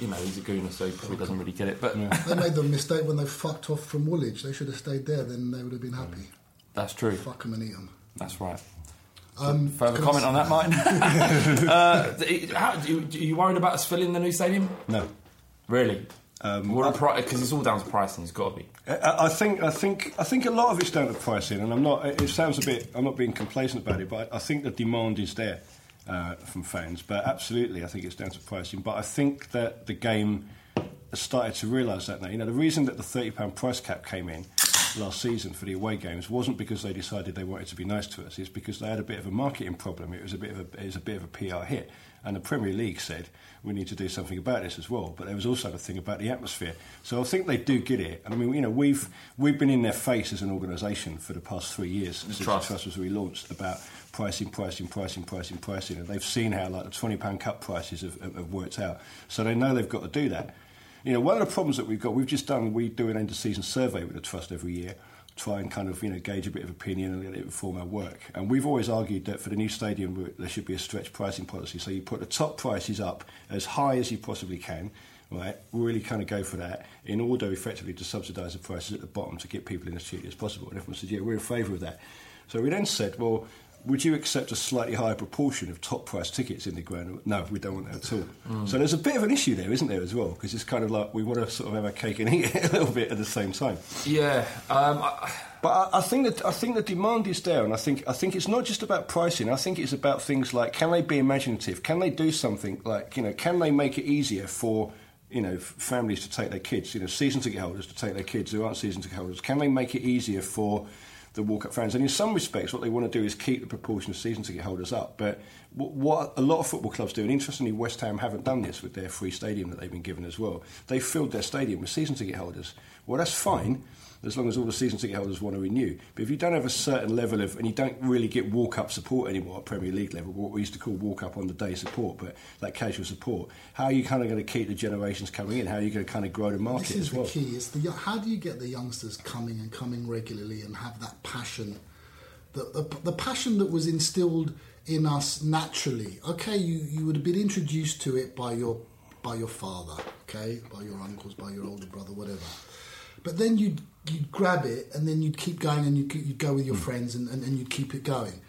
you know he's a gooner, so he probably doesn't really get it. But They made the mistake when they fucked off from Woolwich. They should have stayed there, then they would have been happy. that's true. Fuck them and eat them. That's right. Um, Further comment on that, Martin? uh, how, do you, do you worried about us filling the new stadium? No. Really? Um, Because it's all down to pricing. It's got to be. I I think I think I think a lot of it's down to pricing, and I'm not. It sounds a bit. I'm not being complacent about it, but I think the demand is there uh, from fans. But absolutely, I think it's down to pricing. But I think that the game has started to realise that now. You know, the reason that the thirty pound price cap came in last season for the away games wasn't because they decided they wanted to be nice to us. It's because they had a bit of a marketing problem. It was a bit of a, it was a bit of a PR hit, and the Premier League said we need to do something about this as well. But there was also the thing about the atmosphere. So I think they do get it. And I mean, you know, we've we've been in their face as an organisation for the past three years since Trust. the trust was relaunched about pricing, pricing, pricing, pricing, pricing, and they've seen how like the twenty pound cup prices have, have, have worked out. So they know they've got to do that. You know, one of the problems that we've got, we've just done, we do an end of season survey with the trust every year, try and kind of you know gauge a bit of opinion and let it inform our work. And we've always argued that for the new stadium, there should be a stretch pricing policy. So you put the top prices up as high as you possibly can. Right, really kind of go for that in order effectively to subsidise the prices at the bottom to get people in as cheaply as possible. And everyone said, yeah, we're in favour of that. So we then said, well, would you accept a slightly higher proportion of top price tickets in the ground? No, we don't want that at all. So there's a bit of an issue there, isn't there, as well? Because it's kind of like we want to sort of have our cake and eat it a little bit at the same time. Yeah. Um, I, But I, I think that I think the demand is there, and I think I think it's not just about pricing. I think it's about things like can they be imaginative? Can they do something like you know? Can they make it easier for you know families to take their kids? You know, season ticket holders to take their kids who aren't season ticket holders. Can they make it easier for the walk-up fans. And in some respects, what they want to do is keep the proportion of season ticket holders up. But what, a lot of football clubs do, and interestingly, West Ham haven't done this with their free stadium that they've been given as well. They filled their stadium with season ticket holders. Well, that's fine as long as all the season ticket holders want to renew. But if you don't have a certain level of, and you don't really get walk-up support anymore at Premier League level, what we used to call walk-up on the day support, but like casual support, how are you kind of going to keep the generations coming in? How are you going to kind of grow the market This is as well? the key. Is the how do you get the youngsters coming and coming regularly and have that passion, the, the, the passion that was instilled in us naturally. Okay, you, you would have been introduced to it by your by your father, okay, by your uncles, by your older brother, whatever. But then you'd you'd grab it and then you'd keep going and you'd, you'd go with your hmm. friends and, and, and you'd keep it going.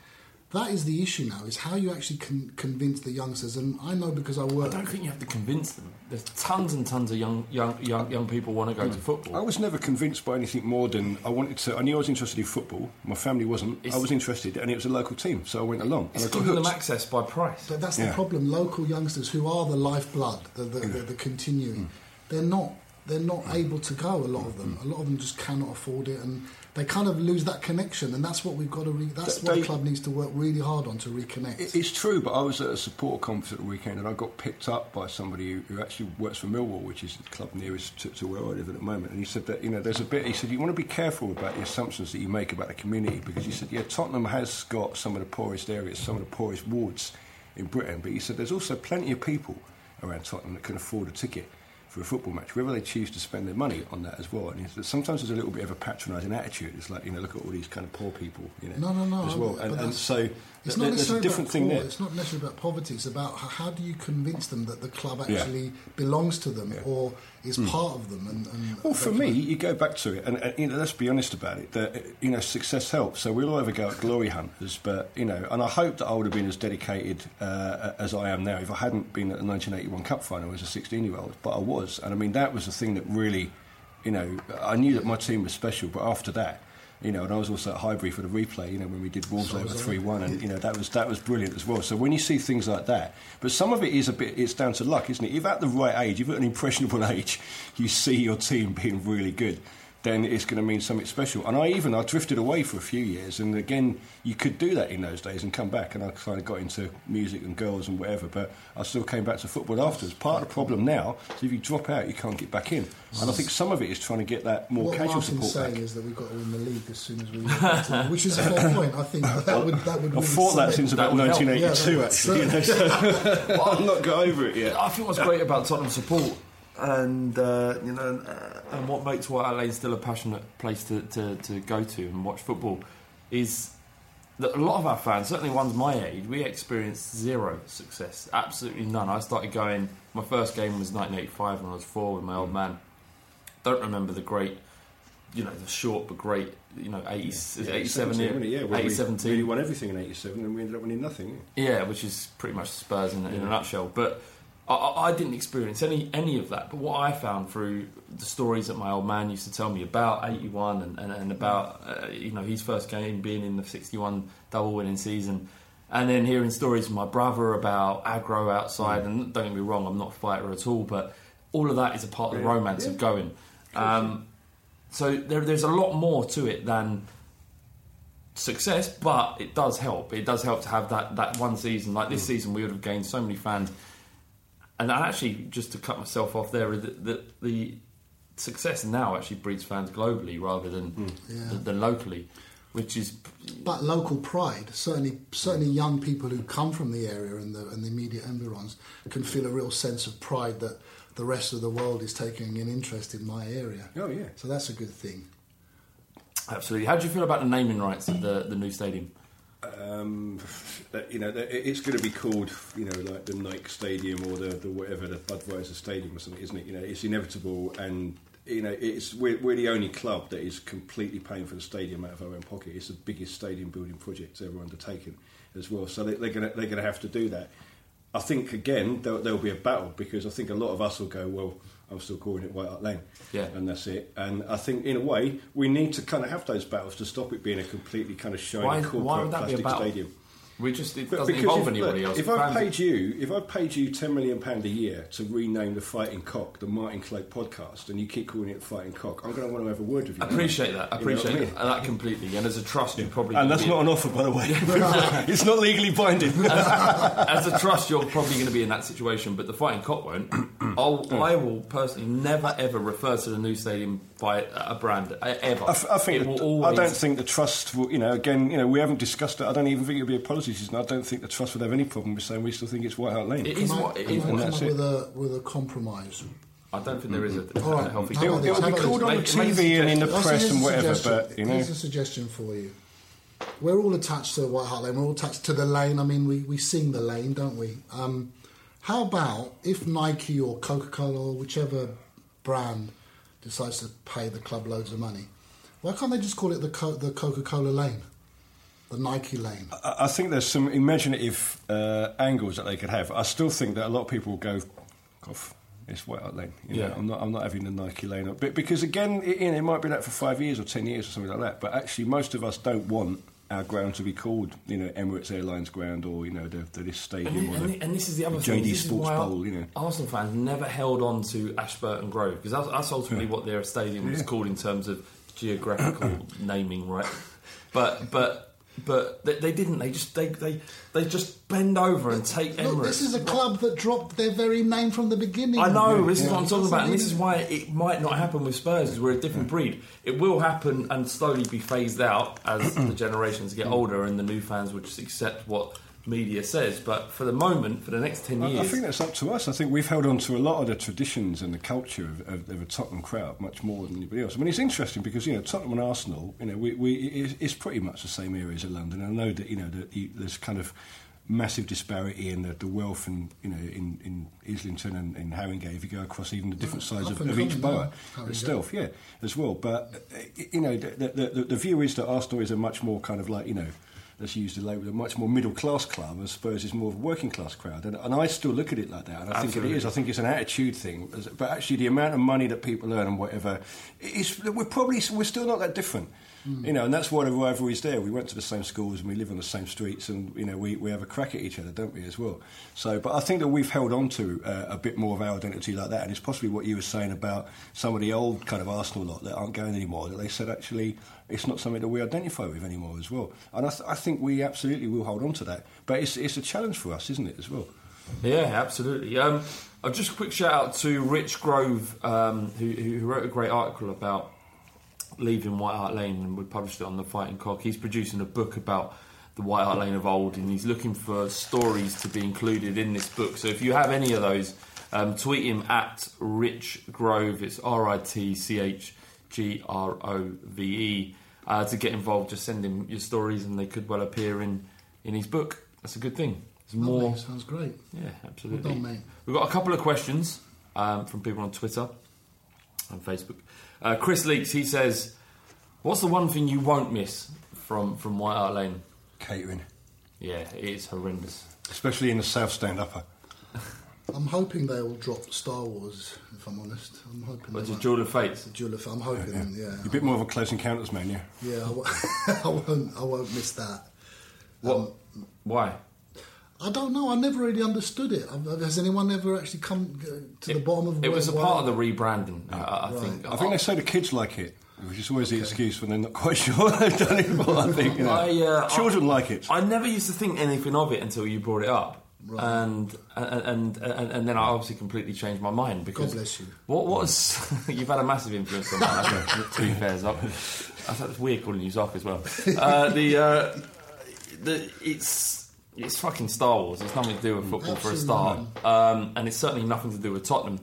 That is the issue now, is how you actually con- convince the youngsters. And I know because I work. I don't think you have to convince them. There's tons and tons of young young young, young people want to go hmm. to football. I was never convinced by anything more than I wanted to. I knew I was interested in football. My family wasn't. I was interested, and it was a local team, so I went along. It's and I got giving them access by price. But that's Yeah. the problem. Local youngsters who are the lifeblood, the, the, the, the continuing, hmm. they're not they're not able to go. A lot of them, a lot of them just cannot afford it, and they kind of lose that connection. And that's what we've got to. Re- that's They- what the club needs to work really hard on to reconnect. It- It's true, but I was at a support conference at the weekend and I got picked up by somebody who, who actually works for Millwall, which is the club nearest to, to where I live at the moment. And he said that, you know, there's a bit, he said, you want to be careful about the assumptions that you make about the community because he said, yeah, Tottenham has got some of the poorest areas, some of the poorest wards in Britain, but he said there's also plenty of people around Tottenham that can afford a ticket for a football match, whether they choose to spend their money on that as well. And sometimes there's a little bit of a patronising attitude. It's like, you know, look at all these kind of poor people, you know, No, no, no. as well. And, and so it's not necessarily different about poor, there. It's not necessarily about poverty. It's about how, do you convince them that the club Yeah. actually belongs to them or is part of them. And, and. Well, for me, you go back to it, and, and you know, let's be honest about it. That you know, success helps. So we'll all ever go at glory hunters, but you know, and I hope that I would have been as dedicated uh, as I am now if I hadn't been at the 1981 Cup final as a 16-year-old. But I was, and I mean, that was the thing that really, you know, I knew that my team was special. But after that. You know, and I was also at Highbury for the replay. You know, when we did Wolves So over three one, and you know that was that was brilliant as well. So when you see things like that, but some of it is a bit, it's down to luck, isn't it? If at the right age, if at an impressionable age, you see your team being really good, then it's going to mean something special. And I even I drifted away for a few years, and again, you could do that in those days and come back. And I kind of got into music and girls and whatever, but I still came back to football afterwards. Part of the problem now is if you drop out, you can't get back in. And I think some of it is trying to get that more what casual Martin's support saying back. is that we've got to win the league as soon as we, get to- which is a fair point. I think that would that would. I've really thought that since about That would help. 1982, Yeah, actually. You know, so I've not got over it yet. I think what's great about Tottenham support and uh, you know uh, and what makes White Lane still a passionate place to, to, to go to and watch football is that a lot of our fans, certainly ones my age, we experienced zero success, absolutely none. I started going. My first game was 1985 when I was four with my old man. Don't remember the great, you know, the short but great, you know, 80, is it 87 year, wasn't? Yeah, well, 87 we, we won everything in 87 and we ended up winning nothing. Yeah, which is pretty much Spurs in, in a nutshell. But I, I didn't experience any any of that. But what I found through the stories that my old man used to tell me about '81 and, and, and about uh, you know his first game being in the '61 double winning season, and then hearing stories from my brother about aggro outside. And don't get me wrong, I'm not a fighter at all, but all of that is a part of the Yeah, romance yeah. of going. Um, so there, there's a lot more to it than success, but it does help. It does help to have that, that one season. Like this season, we would have gained so many fans. And actually, just to cut myself off there, the, the, the success now actually breeds fans globally rather than hmm. Yeah. than, than locally, which is But local pride, certainly, certainly young people who come from the area and the, and the immediate environs can feel a real sense of pride that the rest of the world is taking an interest in my area. Oh, yeah. So that's a good thing. absolutely. How do you feel about the naming rights of the, the new stadium? Um, you know, it's going to be called, you know, like the Nike Stadium or the, the whatever, the Budweiser Stadium or something, isn't it? You know, it's inevitable, and you know, it's we're, we're the only club that is completely paying for the stadium out of our own pocket. It's the biggest stadium building project ever undertaken, as well. So they, they're going to they're going to have to do that. I think again there'll, there'll be a battle because I think a lot of us will go, well, I'm still calling it White Hart Lane, Yeah. and that's it. And I think in a way we need to kind of have those battles to stop it being a completely kind of shiny Why- corporate why would that be a plastic battle? stadium. We just it But doesn't because involve if, anybody look, else. If I fans- paid you, if I paid you ten million pound a year to rename the Fighting Cock the Martin Cloake podcast, and you keep calling it Fighting Cock, I'm going to want to have a word with you. I appreciate that. I You know appreciate I mean? that, that completely. And as a trust, you probably And that's be- not an offer, by the way. it's not legally binding. as a trust, you're probably going to be in that situation, but the Fighting Cock won't. I'll, I will personally never ever refer to the new stadium by a brand ever. I, f- I think It will the- always, I don't think the trust will. You know, again, you know, we haven't discussed it. I don't even think it'll be a policy decision. I don't think the trust would have any problem with saying we still think it's White Hart Lane. It Can what it can. I and come that's up it. with a with a compromise? I don't think there is a, All right. a healthy. How about It'll, it'll be called on the Make- make a TV and in the press here's and a whatever, suggestion. but you know. here's a suggestion for you. We're all attached to White Hart Lane. We're all attached to the lane. I mean, we, we sing the lane, don't we? Um, how about if Nike or Coca Cola or whichever brand decides to pay the club loads of money, why can't they just call it the Co- the Coca Cola lane, the Nike lane? I I think there's some imaginative uh, angles that they could have. I still think that a lot of people will go, "Off, it's White Hart Lane." You know, Yeah. I'm not. I'm not having the Nike lane up, but because again, it, you know, it might be that for five years or ten years or something like that. But actually, most of us don't want our ground to be called, you know, Emirates Airlines ground or you know the, the this stadium And, or and, the, and this is the other the thing. JD This is Sports why Bowl. You know, Arsenal fans never held on to Ashburton Grove because that's, that's ultimately what their stadium was Yeah. called in terms of geographical naming, right? But but but they, they didn't. They just they, they they just bend over and take Emirates. Look, this is a club that dropped their very name from the beginning. I know, this is Yeah. what I'm talking about, and this is why it might not happen with Spurs because we're a different breed. It will happen and slowly be phased out as the generations get mm. older and the new fans will just accept what media says. But for the moment, for the next 10 years. I think that's up to us. I think we've held on to a lot of the traditions and the culture of, of, of a Tottenham crowd much more than anybody else. I mean, it's interesting because you know Tottenham and Arsenal, you know, we, we it's, it's pretty much the same areas of London. I know that you know that you, there's kind of massive disparity in the, the wealth and you know in, in Islington and in Haringey if you go across even the different sides of, of each borough itself, yeah, as well. But uh, you know, the, the, the, the view is that our stories are much more kind of like you know let's use the label, a much more middle class club, and Spurs is more of a working class crowd. And, and I still look at it like that. And I think it is. I think it's an attitude thing. But actually, the amount of money that people earn and whatever, is, we're probably we're still not that different. You know, and that's why the rivalry is there. We went to the same schools and we live on the same streets, and you know, we, we have a crack at each other, don't we, as well? So, but I think that we've held on to uh, a bit more of our identity like that, and it's possibly what you were saying about some of the old kind of Arsenal lot that aren't going anymore. That they said actually it's not something that we identify with anymore as well. And I, th- I think we absolutely will hold on to that. But it's it's a challenge for us, isn't it, as well? Yeah, absolutely. Um, just a quick shout out to Ritch Grove, um, who, who wrote a great article about leaving White Hart Lane, and we published it on the Fighting Cock. He's producing a book about the White Hart Lane of old, and he's looking for stories to be included in this book. So if you have any of those, um, tweet him at Rich Grove. It's R I T C H G R O V E. Uh, to get involved, just send him your stories, and they could well appear in in his book. That's a good thing. Lovely, more. sounds great. Yeah, absolutely. Well done. We've got a couple of questions um, from people on Twitter and Facebook. Uh, Chris Leaks, he says, "What's the one thing you won't miss from from White Hart Lane?" Catering, Yeah, it is horrendous. especially in the South Stand upper. I'm hoping they will drop Star Wars. If I'm honest, I'm hoping. But they the won't. Duel of Fates. Duel of- I'm hoping. Yeah, You're a bit more of a close encounters man, yeah. yeah. I, w- I won't. I won't miss that. What? Why? I don't know. I never really understood it. Has anyone ever actually come uh, to the bottom of It It was a part of the rebranding. I, I Right. think. I think they say the kids like it, which is always the excuse when they're not quite sure they've done it. But I think you know, I, uh, children I- like it. I never used to think anything of it until you brought it up. Right. And, and and and then I obviously completely changed my mind because bless you. What was you've had a massive influence on that. to be fair, Zoc. I thought it's weird calling you Zoc as well. Uh, the uh, the it's it's fucking Star Wars. It's nothing to do with football for a start, um, and it's certainly nothing to do with Tottenham.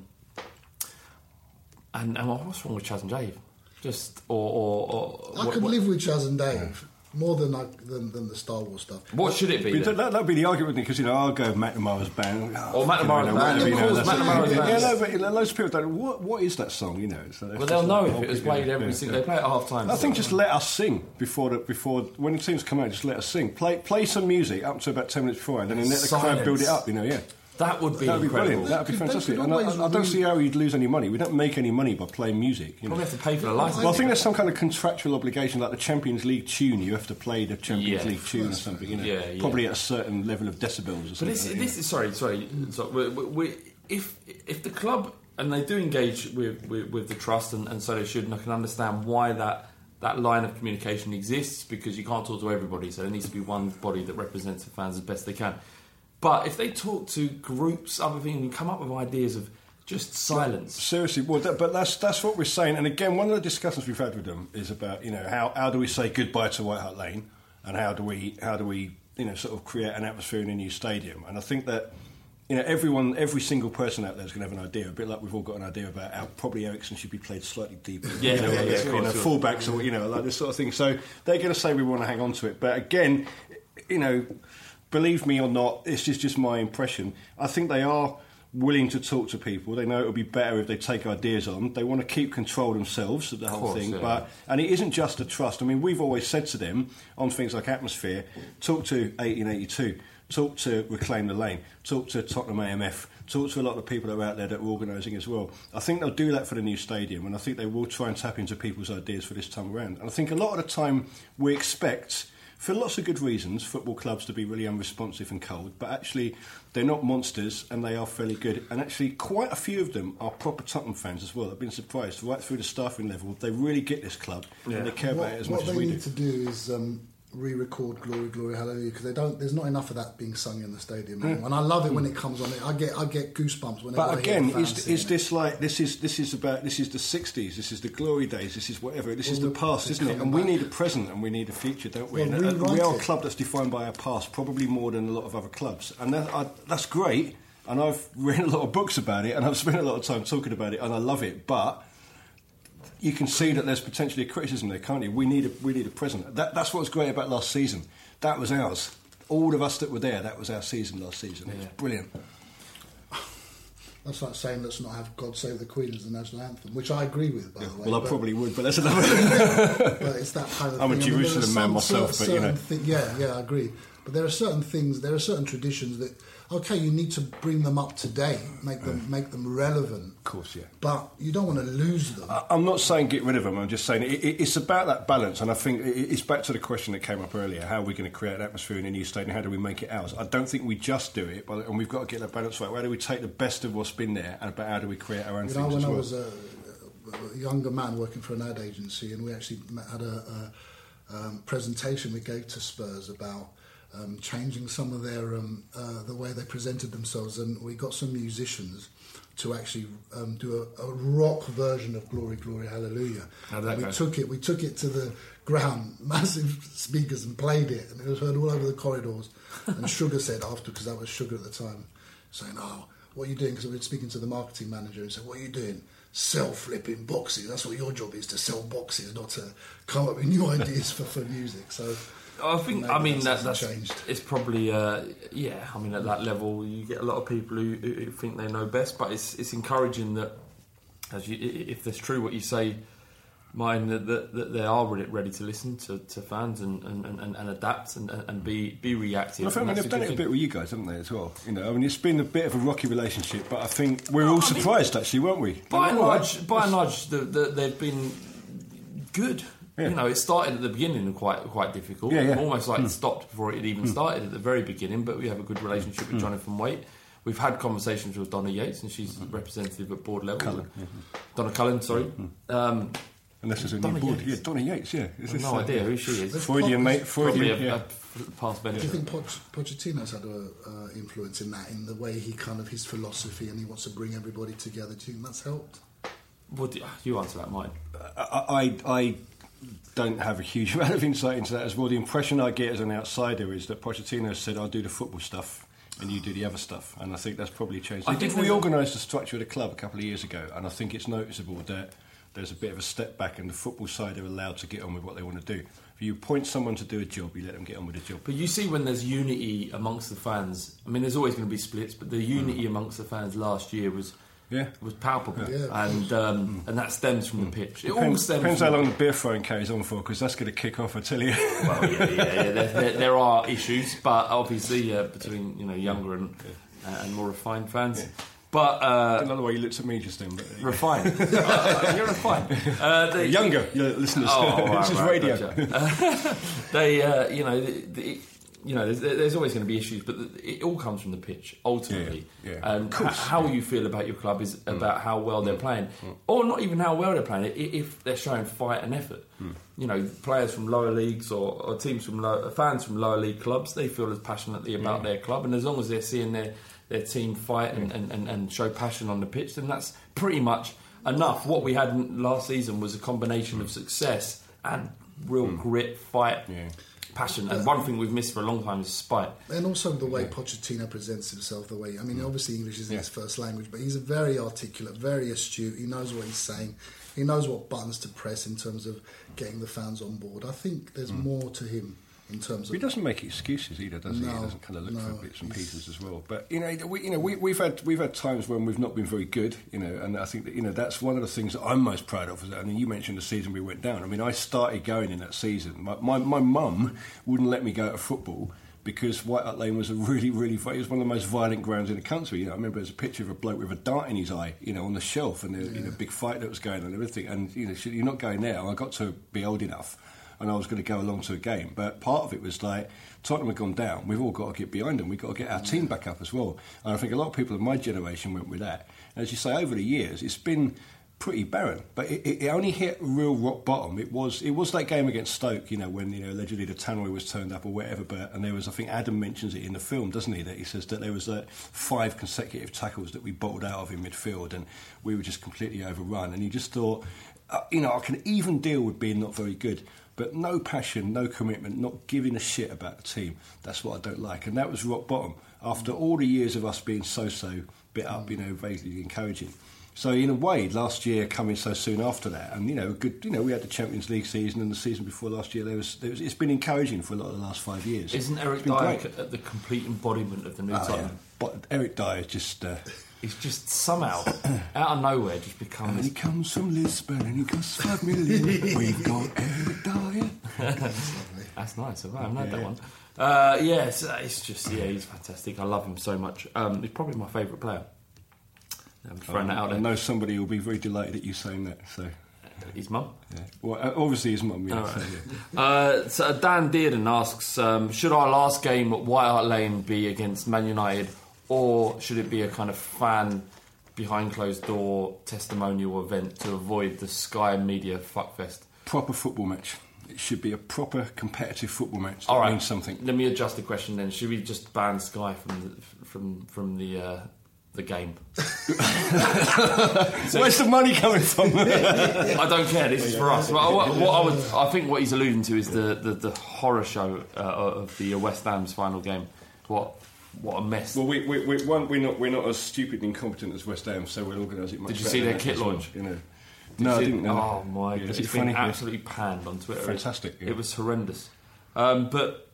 And, and what's wrong with Chas and Dave? Just or or, or I what- could what- live with Chas and Dave more than I, than, than the Star Wars stuff. What should it be? But then? that, that'd be the argument, because you know I'll go McNamara's band, oh, Or McNamara's band, you of know, course, that's it. McNamara's yeah, band. Yeah, no, but loads of people don't. What what is that song? You know, so Well, they'll know if it was played every single. They play it at half time. I think just let us sing before the, before when the teams come out. Just let us sing. Play play some music up to about ten minutes before, and then let the crowd build it up. You know, yeah. That would be That'd be incredible. brilliant. That'd be could fantastic. And always I, I don't see how you'd lose any money. We don't make any money by playing music. You know? Probably have to pay for the license. Well, I think there's some kind of contractual obligation, like the Champions League tune. You have to play the Champions Yeah. League tune or something. You know, Yeah, yeah. probably at a certain level of decibels or But something. this, you know. this is sorry, sorry. So we, we, we, if if the club and they do engage with, with, with the trust, and, and so they should, and I can understand why that that line of communication exists because you can't talk to everybody, so there needs to be one body that represents the fans as best they can. But if they talk to groups, other things, and come up with ideas of just silence. Seriously, well, that, but that's that's what we're saying. And again, one of the discussions we've had with them is about you know how, how do we say goodbye to White Hart Lane, and how do we how do we you know sort of create an atmosphere in a new stadium. And I think that you know everyone, every single person out there is going to have an idea. A bit like we've all got an idea about how probably Eriksen should be played slightly deeper. Yeah, you know, yeah, yeah, you of know, fullbacks or you know like this sort of thing. So they're going to say we want to hang on to it. But again, you know, believe me or not, this is just my impression. I think they are willing to talk to people. They know it would be better if they take ideas on. They want to keep control themselves of the whole course, thing. yeah. But and it isn't just a trust. I mean, we've always said to them on things like atmosphere, talk to 1882. Talk to Reclaim the Lane, talk to Tottenham AMF, talk to a lot of people that are out there that are organising as well. I think they'll do that for the new stadium, and I think they will try and tap into people's ideas for this time around. And I think a lot of the time we expect for lots of good reasons, football clubs to be really unresponsive and cold, but actually they're not monsters and they are fairly good. And actually, quite a few of them are proper Tottenham fans as well. I've been surprised right through the staffing level. They really get this club and they care what, about it as much as we do. What they we need to do is um, re-record "Glory, Glory, Hallelujah" because they don't. There's not enough of that being sung in the stadium, anymore. and I love it when hmm. it comes on. I get I get goosebumps whenever. I But hear again, is, is this like this is this is about this is the '60s, this is the glory days, this is whatever, this is the past, isn't it? And we need a present and we need a future, don't we? Well, and, we are a club that's defined by our past, probably more than a lot of other clubs, and that, I, that's great. And I've read a lot of books about it, and I've spent a lot of time talking about it, and I love it. But you can see that there's potentially a criticism there, can't you? We need a we need a present. That, that's what was great about last season. That was ours. All of us that were there, that was our season last season. It was brilliant. That's like saying let's not have "God Save the Queen" as the national anthem, which I agree with, by the way. Well, I but- probably would, but that's another. but it's that kind of I'm a thing. I mean, Jerusalem man myself, cer- but, you know. thi- yeah, yeah, I agree. But there are certain things, there are certain traditions that, okay, you need to bring them up to date, make them make them relevant. Of course, yeah. But you don't want to lose them. I- I'm not saying get rid of them. I'm just saying it, it, it's about that balance, and I think it, it's back to the question that came up earlier: How are we going to create an atmosphere in a new stadium? How do we make it ours? I don't think we just do it, but and we've got to get that balance right. How do we take the best of what's been there, and about how do we create our own You know, when as I well? was a, a younger man working for an ad agency, and we actually had a, a um, presentation we gave to Spurs about um, changing some of their um, uh, the way they presented themselves, and we got some musicians to actually um, do a, a rock version of "Glory, Glory, Hallelujah." How did that we go? took it, we took it to the ground, massive speakers, and played it, and it was heard all over the corridors. and Sugar said after, because that was Sugar at the time, saying, "Oh, what are you doing?" Because we were speaking to the marketing manager and said, "What are you doing?" Sell flipping boxes. That's what your job is to sell boxes, not to come up with new ideas for, for music. So I think. maybe I mean, that, that's changed. it's probably. Uh, yeah. I mean, at that level, you get a lot of people who, who think they know best, but it's it's encouraging that, as you, if that's true what you say, mine that, that, that they are ready, ready to listen to, to fans and, and, and, and adapt and, and be be reactive. I think I mean, they've done it a bit with you guys, haven't they, as well? You know, I mean, it's been a bit of a rocky relationship, but I think we're all surprised, actually, weren't we? By and large, by and large, the, the, they've been good. Yeah. You know, it started at the beginning quite quite difficult. Yeah, yeah. Almost like Hmm. it stopped before it had even started at the very beginning. But we have a good relationship Hmm. with Jonathan Waite. We've had conversations with Donna Yates, and she's representative at board level. Cullen, Donna Cullen, sorry. Um, Unless there's a new board. Yates. Yeah, Donna Yates, yeah. Is this, no uh, idea who she is. Freudian, mate. Probably Freudian, a, yeah. a past Do you think Poch- Pochettino's had an uh, influence in that, in the way he kind of his philosophy, and he wants to bring everybody together? Do you think that's helped? What do, you answer that, Mike. I, I, I don't have a huge amount of insight into that as well. The impression I get as an outsider is that Pochettino said, I'll do the football stuff and you do the other stuff. And I think that's probably changed. I did reorganise the structure of the club a couple of years ago, and I think it's noticeable that there's a bit of a step back, and the football side are allowed to get on with what they want to do. If you appoint someone to do a job, you let them get on with the job. But you see, when there's unity amongst the fans, I mean, there's always going to be splits, but the unity amongst the fans last year was Yeah. It was palpable, Yeah, and um, and that stems from the pitch. It all Depends, stems. depends from how long the beer throwing carries on for, because that's going to kick off, I tell you. Well, yeah, yeah, yeah. There, there, there are issues, but obviously uh, between you know younger and uh, and more refined fans. But uh, Another way you looked at me just then. But, refined, Uh, you're refined. Uh, they, Younger listeners. Oh, right, this is right, radio. gotcha. They, uh, you know, the, the, you know, there's, there's always going to be issues, but it all comes from the pitch ultimately. Yeah, yeah. Of course, how you feel about your club is mm. about how well they're mm. playing, mm. or not even how well they're playing. If they're showing fight and effort, you know, players from lower leagues or, or teams from low, fans from lower league clubs, they feel as passionately about their club, and as long as they're seeing their their team fight and, and, and, and show passion on the pitch, then that's pretty much enough. What we had last season was a combination of success and real grit, fight, passion. And uh, one thing we've missed for a long time is spite. And also the way Pochettino presents himself, the way I mean, mm. obviously English isn't his first language, but he's a very articulate, very astute. He knows what he's saying. He knows what buttons to press in terms of getting the fans on board. I think there's mm. more to him in terms But he doesn't make excuses either, does he? No, He doesn't kind of look no, for bits and pieces as well. But you know, we, you know, we, we've had we've had times when we've not been very good. You know, and I think that you know that's one of the things that I'm most proud of. Is that, I mean, you mentioned the season we went down. I mean, I started going in that season. My my, my mum wouldn't let me go to football. Because White Hart Lane was a really, really, it was one of the most violent grounds in the country. You know, I remember there's a picture of a bloke with a dart in his eye, you know, on the shelf, and a you know, big fight that was going on and everything. And you know, you're not going there. I got to be old enough and I was going to go along to a game. But part of it was like Tottenham had gone down. We've all got to get behind them. We've got to get our team back up as well. And I think a lot of people of my generation went with that. And as you say, over the years, it's been pretty barren. But it, it, only hit real rock bottom. It was it was that game against Stoke, you know, when you know allegedly the tannoy was turned up or whatever. But and there was, I think Adam mentions it in the film, doesn't he? That he says that there was uh, five consecutive tackles that we bottled out of in midfield, and we were just completely overrun. And you just thought, uh, you know, I can even deal with being not very good. But no passion, no commitment, not giving a shit about the team. That's what I don't like. And that was rock bottom. After all the years of us being so so, bit up, you know, vaguely encouraging. So in a way, last year coming so soon after that, and you know, good. You know, we had the Champions League season, and the season before last year, there was, there was it's been encouraging for a lot of the last five years. Isn't Eric Dier great. c- the complete embodiment of the new Oh, yeah. But Eric Dier just. Uh, He's just somehow, out of nowhere, just become and he comes from Lisbon and he costs five million. We've got Eric Dier. That's nice. I haven't heard that one. Uh, yeah, it's, uh, it's just yeah, he's fantastic. I love him so much. Um, he's probably my favourite player. I'm throwing that out I know somebody will be very delighted at you saying that. So, His mum. yeah. well, uh, obviously his mum. Yeah, All so, yeah. Uh, so Dan Dearden asks, um, should our last game at White Hart Lane be against Man United, or should it be a kind of fan behind closed door testimonial event to avoid the Sky Media fuckfest? proper football match. It should be a proper competitive football match. All right, something. Let me adjust the question then. Should we just ban Sky from the, from from the uh, the game? Where's the money coming from? I don't care. This is for us. But what, what I would, I think what he's alluding to is the, the, the horror show uh, of the West Ham's final game. What what a mess! well, we, we, we, one, we're not we're not as stupid and incompetent as West Ham, so we'll organise it much. Did you better see their that kit as well, launch? You know. Did no, you I see- didn't know. Oh my Yeah, god, is it's it been funny? Absolutely panned on Twitter. Fantastic, It, yeah. it was horrendous. Um, but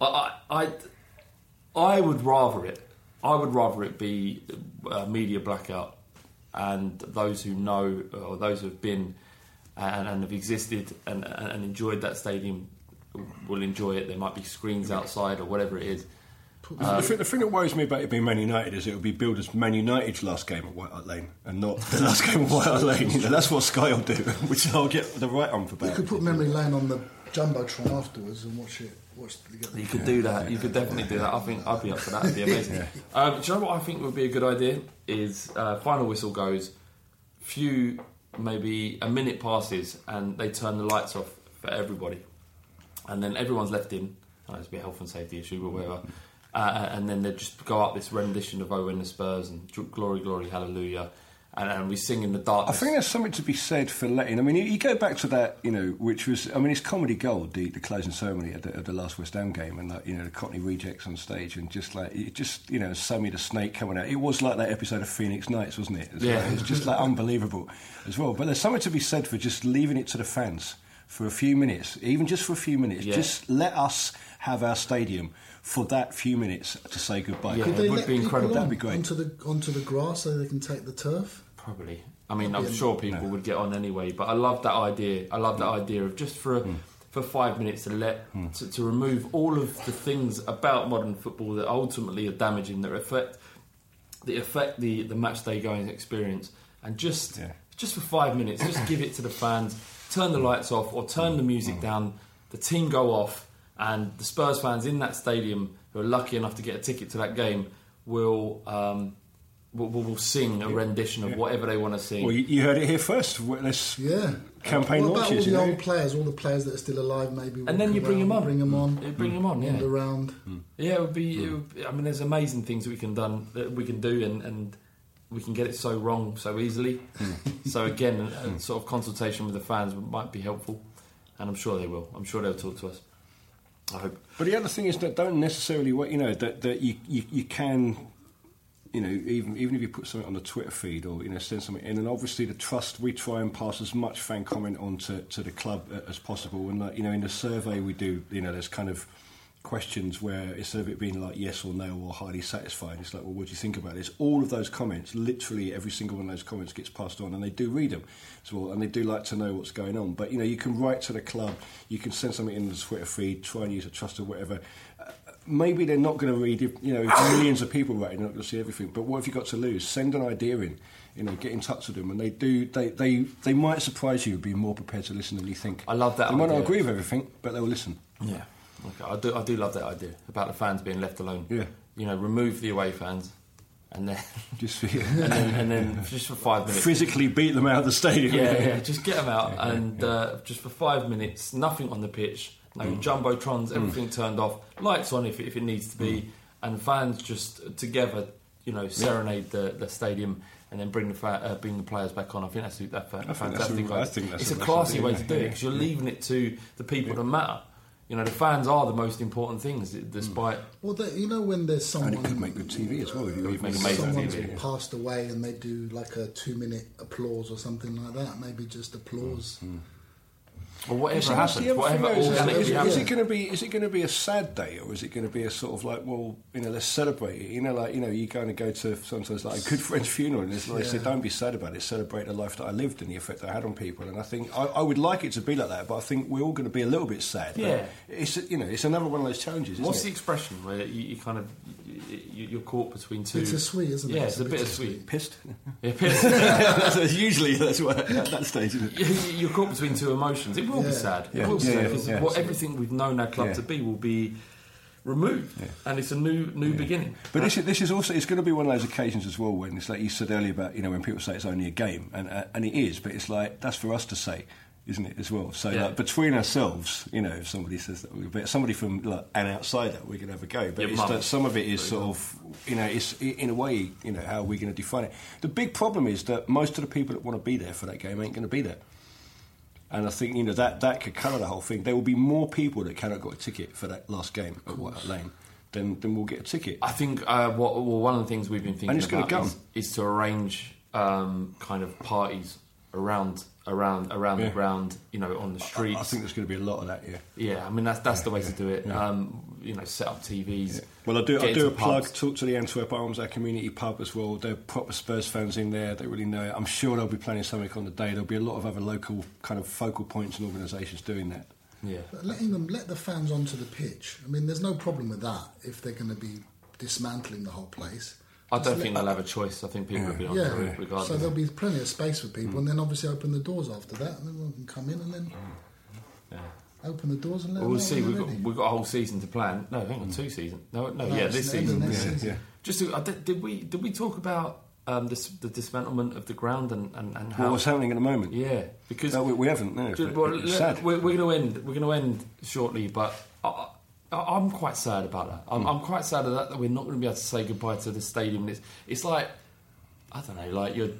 I, I, I, I would rather it. I would rather it be a media blackout, and those who know or those who have been and, and have existed and, and enjoyed that stadium will enjoy it. There might be screens outside or whatever it is. The, thing, the thing that worries me about it being Man United is it will be billed as Man United's last game at White Hart Lane and not the last game at White Hart Lane. You know, that's what Sky will do, which I'll get the right on for that. You could put Memory Lane on the jumbotron afterwards and watch it. Watch the, You could do that. You could definitely do that. I think I'd be up for that. It'd be amazing. um, do you know what I think would be a good idea? Is uh, final whistle goes, few maybe a minute passes, and they turn the lights off for everybody, and then everyone's left in. I know it's a bit health and safety issue, but whatever. Uh, and then they just go up this rendition of "Oh, when the Spurs" and "Glory, Glory, Hallelujah," and, and we sing in the dark. I think there's something to be said for letting. I mean, you, you go back to that, you know, which was. I mean, it's comedy gold, the, the closing ceremony at the, at the last West Ham game, and like, you know, the Cockney rejects on stage, and just like, it just, you know, Sammy the Snake coming out. It was like that episode of Phoenix Nights, wasn't it? As Yeah. well. It was just like unbelievable as well. But there's something to be said for just leaving it to the fans for a few minutes, even just for a few minutes. Yeah. Just let us have our stadium for that few minutes to say goodbye. Yeah. Could it would be incredible. That'd be great. onto the onto the grass so they can take the turf? Probably. I mean, I'm sure people would get on anyway, but I love that idea. I love that mm. idea of just for a, for for five minutes to let mm. to, to remove all of the things about modern football that ultimately are damaging that affect that affect the the match day going experience, and just just for five minutes, just give it to the fans, turn the lights off or turn the music down, the team go off, and the Spurs fans in that stadium who are lucky enough to get a ticket to that game will. Um, Will, will, will sing a rendition of whatever they want to sing. Well, you, you heard it here first. Well, This Yeah. campaign what about launches. all you the know? old players, all the players that are still alive? Maybe and then you bring them on. Bring them on. You bring them on. Yeah. Wander around. Hmm. Yeah, it would be. Hmm. It would be I mean, there's amazing things that we can done that we can do, and, and we can get it so wrong so easily. Hmm. so again, a, a sort of consultation with the fans might be helpful, and I'm sure they will. I'm sure they'll talk to us. I hope. But the other thing is that don't necessarily, wa- you know, that, that you, you, you can, you know, even even if you put something on the Twitter feed or you know send something in, and obviously the trust we try and pass as much fan comment on to, to the club as possible. And you know, in the survey we do, you know, there's kind of questions where instead of it being like yes or no or highly satisfied, it's like, well, what do you think about this? All of those comments, literally every single one of those comments gets passed on, and they do read them as well, and they do like to know what's going on. But you know, you can write to the club, you can send something in the Twitter feed, try and use a trust or whatever. Uh, maybe they're not going to read, if, you know, if millions of people writing, they're not going to see everything. But what have you got to lose? Send an idea in. You know, get in touch with them, and they do. They, they, they might surprise you, be more prepared to listen than you think. I love that They might not agree with everything, but they'll listen. Yeah, okay. I do. I do love that idea about the fans being left alone. Yeah. you know, remove the away fans, and then Just and then, and then just for five minutes, physically beat them out of the stadium. Yeah, yeah, just get them out and uh, just for five minutes, nothing on the pitch, no Mm. jumbotrons, everything turned off, lights on if, if it needs to be, Mm. and fans just together, you know, serenade the, the stadium and then bring the fa- uh, bring the players back on. I think that's a, that's think that's a- fantastic. I idea. think that's it's a classy way to do it because you're yeah. leaving it to the people that matter. You know, the fans are the most important things, Mm. despite. Well, they, you know when there's someone And it could make good TV as well. If you Make even amazing someone's TV. passed away and they do like a two-minute applause or something like that. Maybe just applause. Or whatever See, that's the happens, whatever is, is, is, is it going to be is it going to be a sad day or is it going to be a sort of like well you know let's celebrate it? You know like you know you're going to go to sometimes like a good friend's funeral and like they say don't be sad about it celebrate the life that I lived and the effect that I had on people. And I think I, I would like it to be like that but I think we're all going to be a little bit sad. But Yeah. it's you know it's another one of those challenges isn't What's the expression where you, you kind of you, you're caught between two? Bittersweet, isn't it? Yeah, It's it's a a bittersweet. pissed Yeah, pissed. that's, usually that's what at that stage isn't it? You- You're caught between two emotions. It will be sad. Yeah. It will be sad yeah, because yeah. what everything we've known our club Yeah. to be will be removed, and it's a new new beginning. But this is, this is also it's going to be one of those occasions as well when it's like you said earlier about you know when people say it's only a game and uh, and it is, but it's like that's for us to say, isn't it as well? So Yeah. like, between ourselves, you know, if somebody says that, somebody from like, an outsider, we can have a go. But it's mum. that some of it is sort of you know it's in a way you know how are we going to define it? The big problem is that most of the people that want to be there for that game ain't going to be there. And I think you know that that could colour the whole thing. There will be more people that cannot got a ticket for that last game at White Hart Lane than than will get a ticket. I think uh, what, well, one of the things we've been thinking it's about is, is to arrange um, kind of parties around around around Yeah. the ground, you know, on the streets. I think there's going to be a lot of that. Yeah. yeah, I mean that's that's the way to do it. Um, you know, set up TVs. Well, I do. I do a plug. pubs. Talk to the Antwerp Arms, our community pub as well. They're proper Spurs fans in there. They really know it. I'm sure they'll be planning something on the day. There'll be a lot of other local kind of focal points and organisations doing that. Yeah. But letting them let the fans onto the pitch. I mean, there's no problem with that if they're going to be dismantling the whole place. I don't think they'll have a choice. I think people will be on Yeah, to it regardless. so there'll be plenty of space for people, and then obviously open the doors after that, and then everyone can come in and then yeah. open the doors and let Well, we'll them see. We've got, we've got a whole season to plan. No, hang on, two seasons. No, no, No, yeah, this the end of season. Yeah, season. yeah. Just to, uh, did, did we did we talk about um, this, the dismantlement of the ground and, and, and how? Well, what's happening at the moment? Yeah, because No, we, we haven't. No, Ju- but well, it's let- sad. We're, we're going to end. We're going to end shortly, but I, I, I'm quite sad about that. I'm, I'm quite sad of that that we're not going to be able to say goodbye to the stadium. It's, it's like I don't know, like you're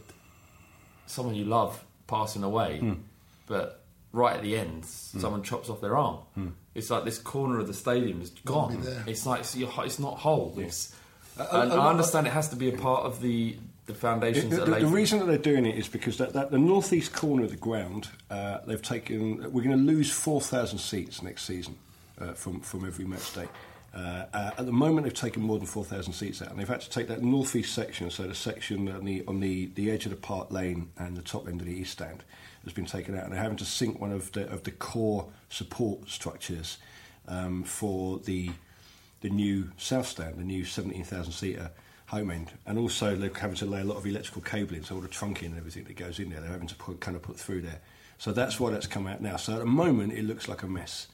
someone you love passing away, hmm. but right at the end, hmm. someone chops off their arm. Hmm. It's like this corner of the stadium is gone. It's like it's, you're, it's not whole. It's, a and lot- I understand it has to be a part of the the foundations The, the- the reason that they're doing it is because that, that the northeast corner of the ground, uh, they've taken. We're going to lose four thousand seats next season uh, from from every match day, Uh, uh, at the moment, they've taken more than 4,000 seats out, and they've had to take that northeast section, so the section on the on the, the edge of the park lane and the top end of the east stand has been taken out, and they're having to sink one of the of the core support structures um, for the the new south stand, the new 17,000 seater home end, and also they're having to lay a lot of electrical cabling, so all the trunking and everything that goes in there, they're having to put, kind of put through there. So that's why that's come out now. So at the moment, it looks like a mess.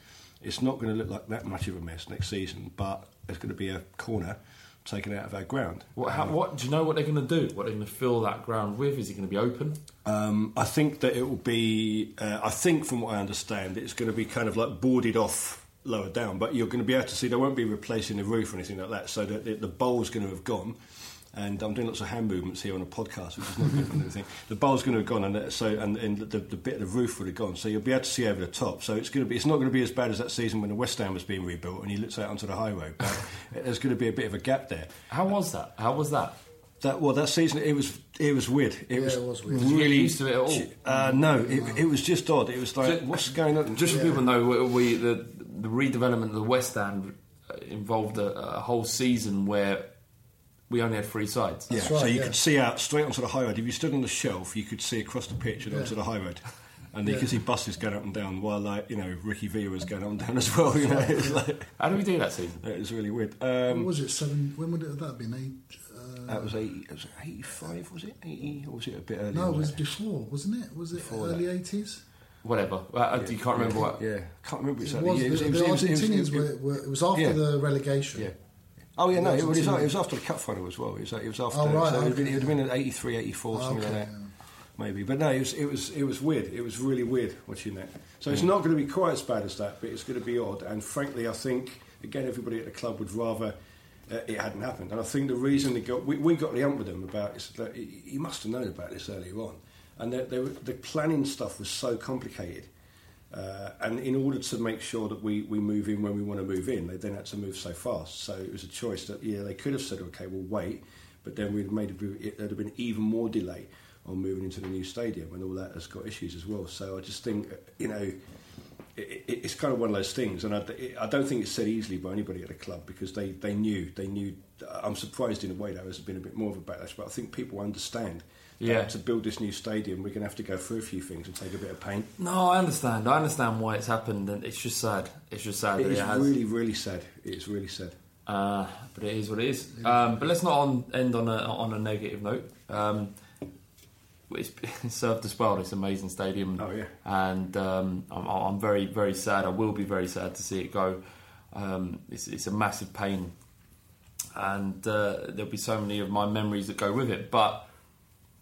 It's not going to look like that much of a mess next season, but it's going to be a corner taken out of our ground. What, how, what do you know? What they're going to do? What they're going to fill that ground with? Is it going to be open? Um, I think that it will be. Uh, I think, from what I understand, it's going to be kind of like boarded off lower down, but you're going to be able to see they won't be replacing the roof or anything like that. So the, the, the bowl's going to have gone. And I'm doing lots of hand movements here on a podcast, which is not good for anything. The bowl's going to have gone, and so and, and the, the bit of the roof would have gone. So you'll be able to see over the top. So it's going to be. It's not going to be as bad as that season when the West Stand was being rebuilt and you looked out onto the high road. But there's going to be a bit of a gap there. How was that? How was that? That well, that season it was it was weird. It Yeah, was, it was weird. Did you get used to it at all? Uh, no, it, it was just odd. It was like, Ju- what's going on? Just so people know, we, we the the redevelopment of the West Stand uh, involved a, a whole season where we only had three sides. Yeah, That's so you yeah. could see out straight onto the high road. If you stood on the shelf, you could see across the pitch and onto the high road. And you could see buses going up and down while, like, you know, Ricky Villa was going up and down as well. You know, it like, How did we do that season? it was really weird. What Um, was it? Seven. When would it have that been? Eight. Uh, that was 80, was it 85, was it? 80, or was it a bit earlier? no, it was it? before, wasn't it? Was it Before early eighties? Whatever. Uh, You can't remember what. Yeah, can't remember It exactly. was. Yeah, the, the it was- it Argentinians it was- were, were. It was after Yeah. the relegation. Yeah. Oh yeah, no, it was, it was after the cup final as well. It was, it was after. Oh, right, so it, would have been, okay. it would have been at 83, 84, something Okay, like that, maybe. But no, it was, it was it was weird. It was really weird watching that. So it's not going to be quite as bad as that, but it's going to be odd. And frankly, I think again, everybody at the club would rather. Uh, it hadn't happened, and I think the reason they got we, we got the ump with them about is that he, he must have known about this earlier on, and they, they were, the planning stuff was so complicated uh, and in order to make sure that we, we move in when we want to move in, they then had to move so fast. So it was a choice that, yeah, they could have said, okay, we'll wait, but then we'd made it, there'd have been even more delay on moving into the new stadium, and all that has got issues as well. So I just think, you know, it, it, it's kind of one of those things, and I, I don't think it's said easily by anybody at the club because they, they knew, they knew. I'm surprised in a way there has been a bit more of a backlash, but I think people understand. Yeah. to build this new stadium, we're going to have to go through a few things and take a bit of pain. No, I understand. I understand why it's happened, and it's just sad. It's just sad It that is it really, really sad. It's really sad. Uh, but it is what it is. Um, but let's not on, end on a on a negative note. Um, it's, it's served us well. This amazing stadium. Oh, yeah. And um, I'm, I'm very very sad. I will be very sad to see it go. Um, it's, it's a massive pain, and uh, there'll be so many of my memories that go with it. But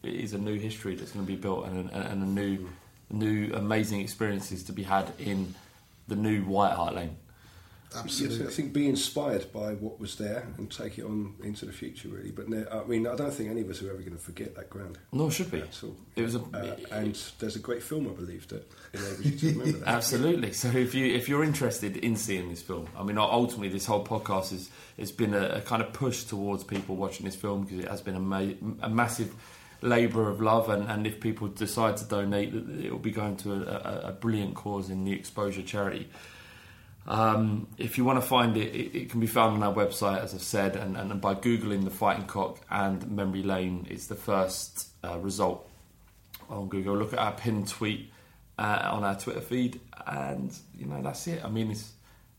it is a new history that's going to be built, and, a- and a new new amazing experiences to be had in the new White Hart Lane. Absolutely. Yes, I think be inspired by what was there and take it on into the future, really. But no, I mean, I don't think any of us are ever going to forget that ground. Nor should be. At all. It was a Uh, and there's a great film, I believe, that enables you to remember that. Absolutely. So if you if you're interested in seeing this film, I mean, ultimately this whole podcast is has been a, a kind of push towards people watching this film because it has been a, ma- a massive labour of love, and, and if people decide to donate, it will be going to a, a, a brilliant cause in the Exposure charity. Um, if you want to find it, it, it can be found on our website, as I've said, and, and by googling the Fighting Cock and Memory Lane, it's the first uh, result on Google. Look at our pinned tweet uh, on our Twitter feed, and you know that's it. I mean, it's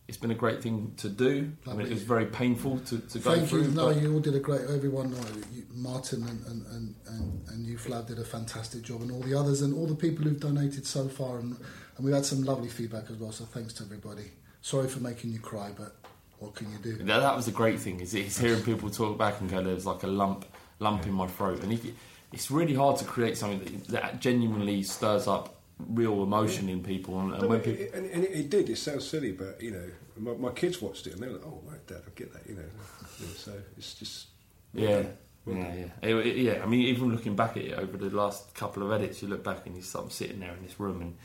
it's been a great thing to do. I mean, it was very painful to, to go Thank through. you. No, you all did a great. Everyone, no, you, Martin and, and, and, and, and you, Flav, did a fantastic job, and all the others, and all the people who've donated so far, and, and we've had some lovely feedback as well. So thanks to everybody. Sorry for making you cry, but what can you do? That, that was a great thing is, is hearing people talk back and go, "There's like a lump, lump in my throat," and if you, it's really hard to create something that, that genuinely stirs up real emotion in people. And, and No, when it- people, and, and it, it did. It sounds silly, but you know, my, my kids watched it and they were like, "Oh, right, Dad, I get that." You know, so it's just yeah. Well yeah, done. yeah, It- yeah. I mean, even looking back at it over the last couple of edits, you look back and you start sitting there in this room, and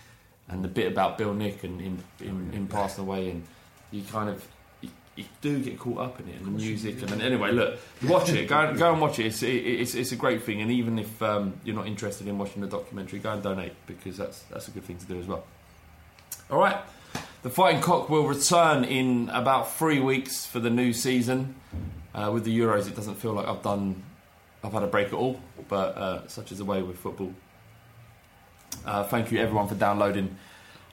and the bit about Bill Nick and him, him, him passing away, and you kind of. You, do get caught up in it and the music and then, anyway look watch it go, and- go and watch it it's, it, it's, it's a great thing and even if um, you're not interested in watching the documentary go and donate because that's that's a good thing to do as well all right The Fighting Cock will return in about three weeks for the new season. Uh, with the Euros, it doesn't feel like I've done, I've had a break at all, but uh, such is the way with football. Uh, thank you everyone for downloading.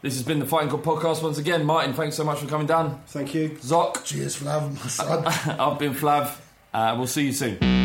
This has been the Fighting Cock podcast once again. Martin, thanks so much for coming down. Thank you. Zoc, Cheers, Flav, my son. I've been Flav. Uh, we'll see you soon.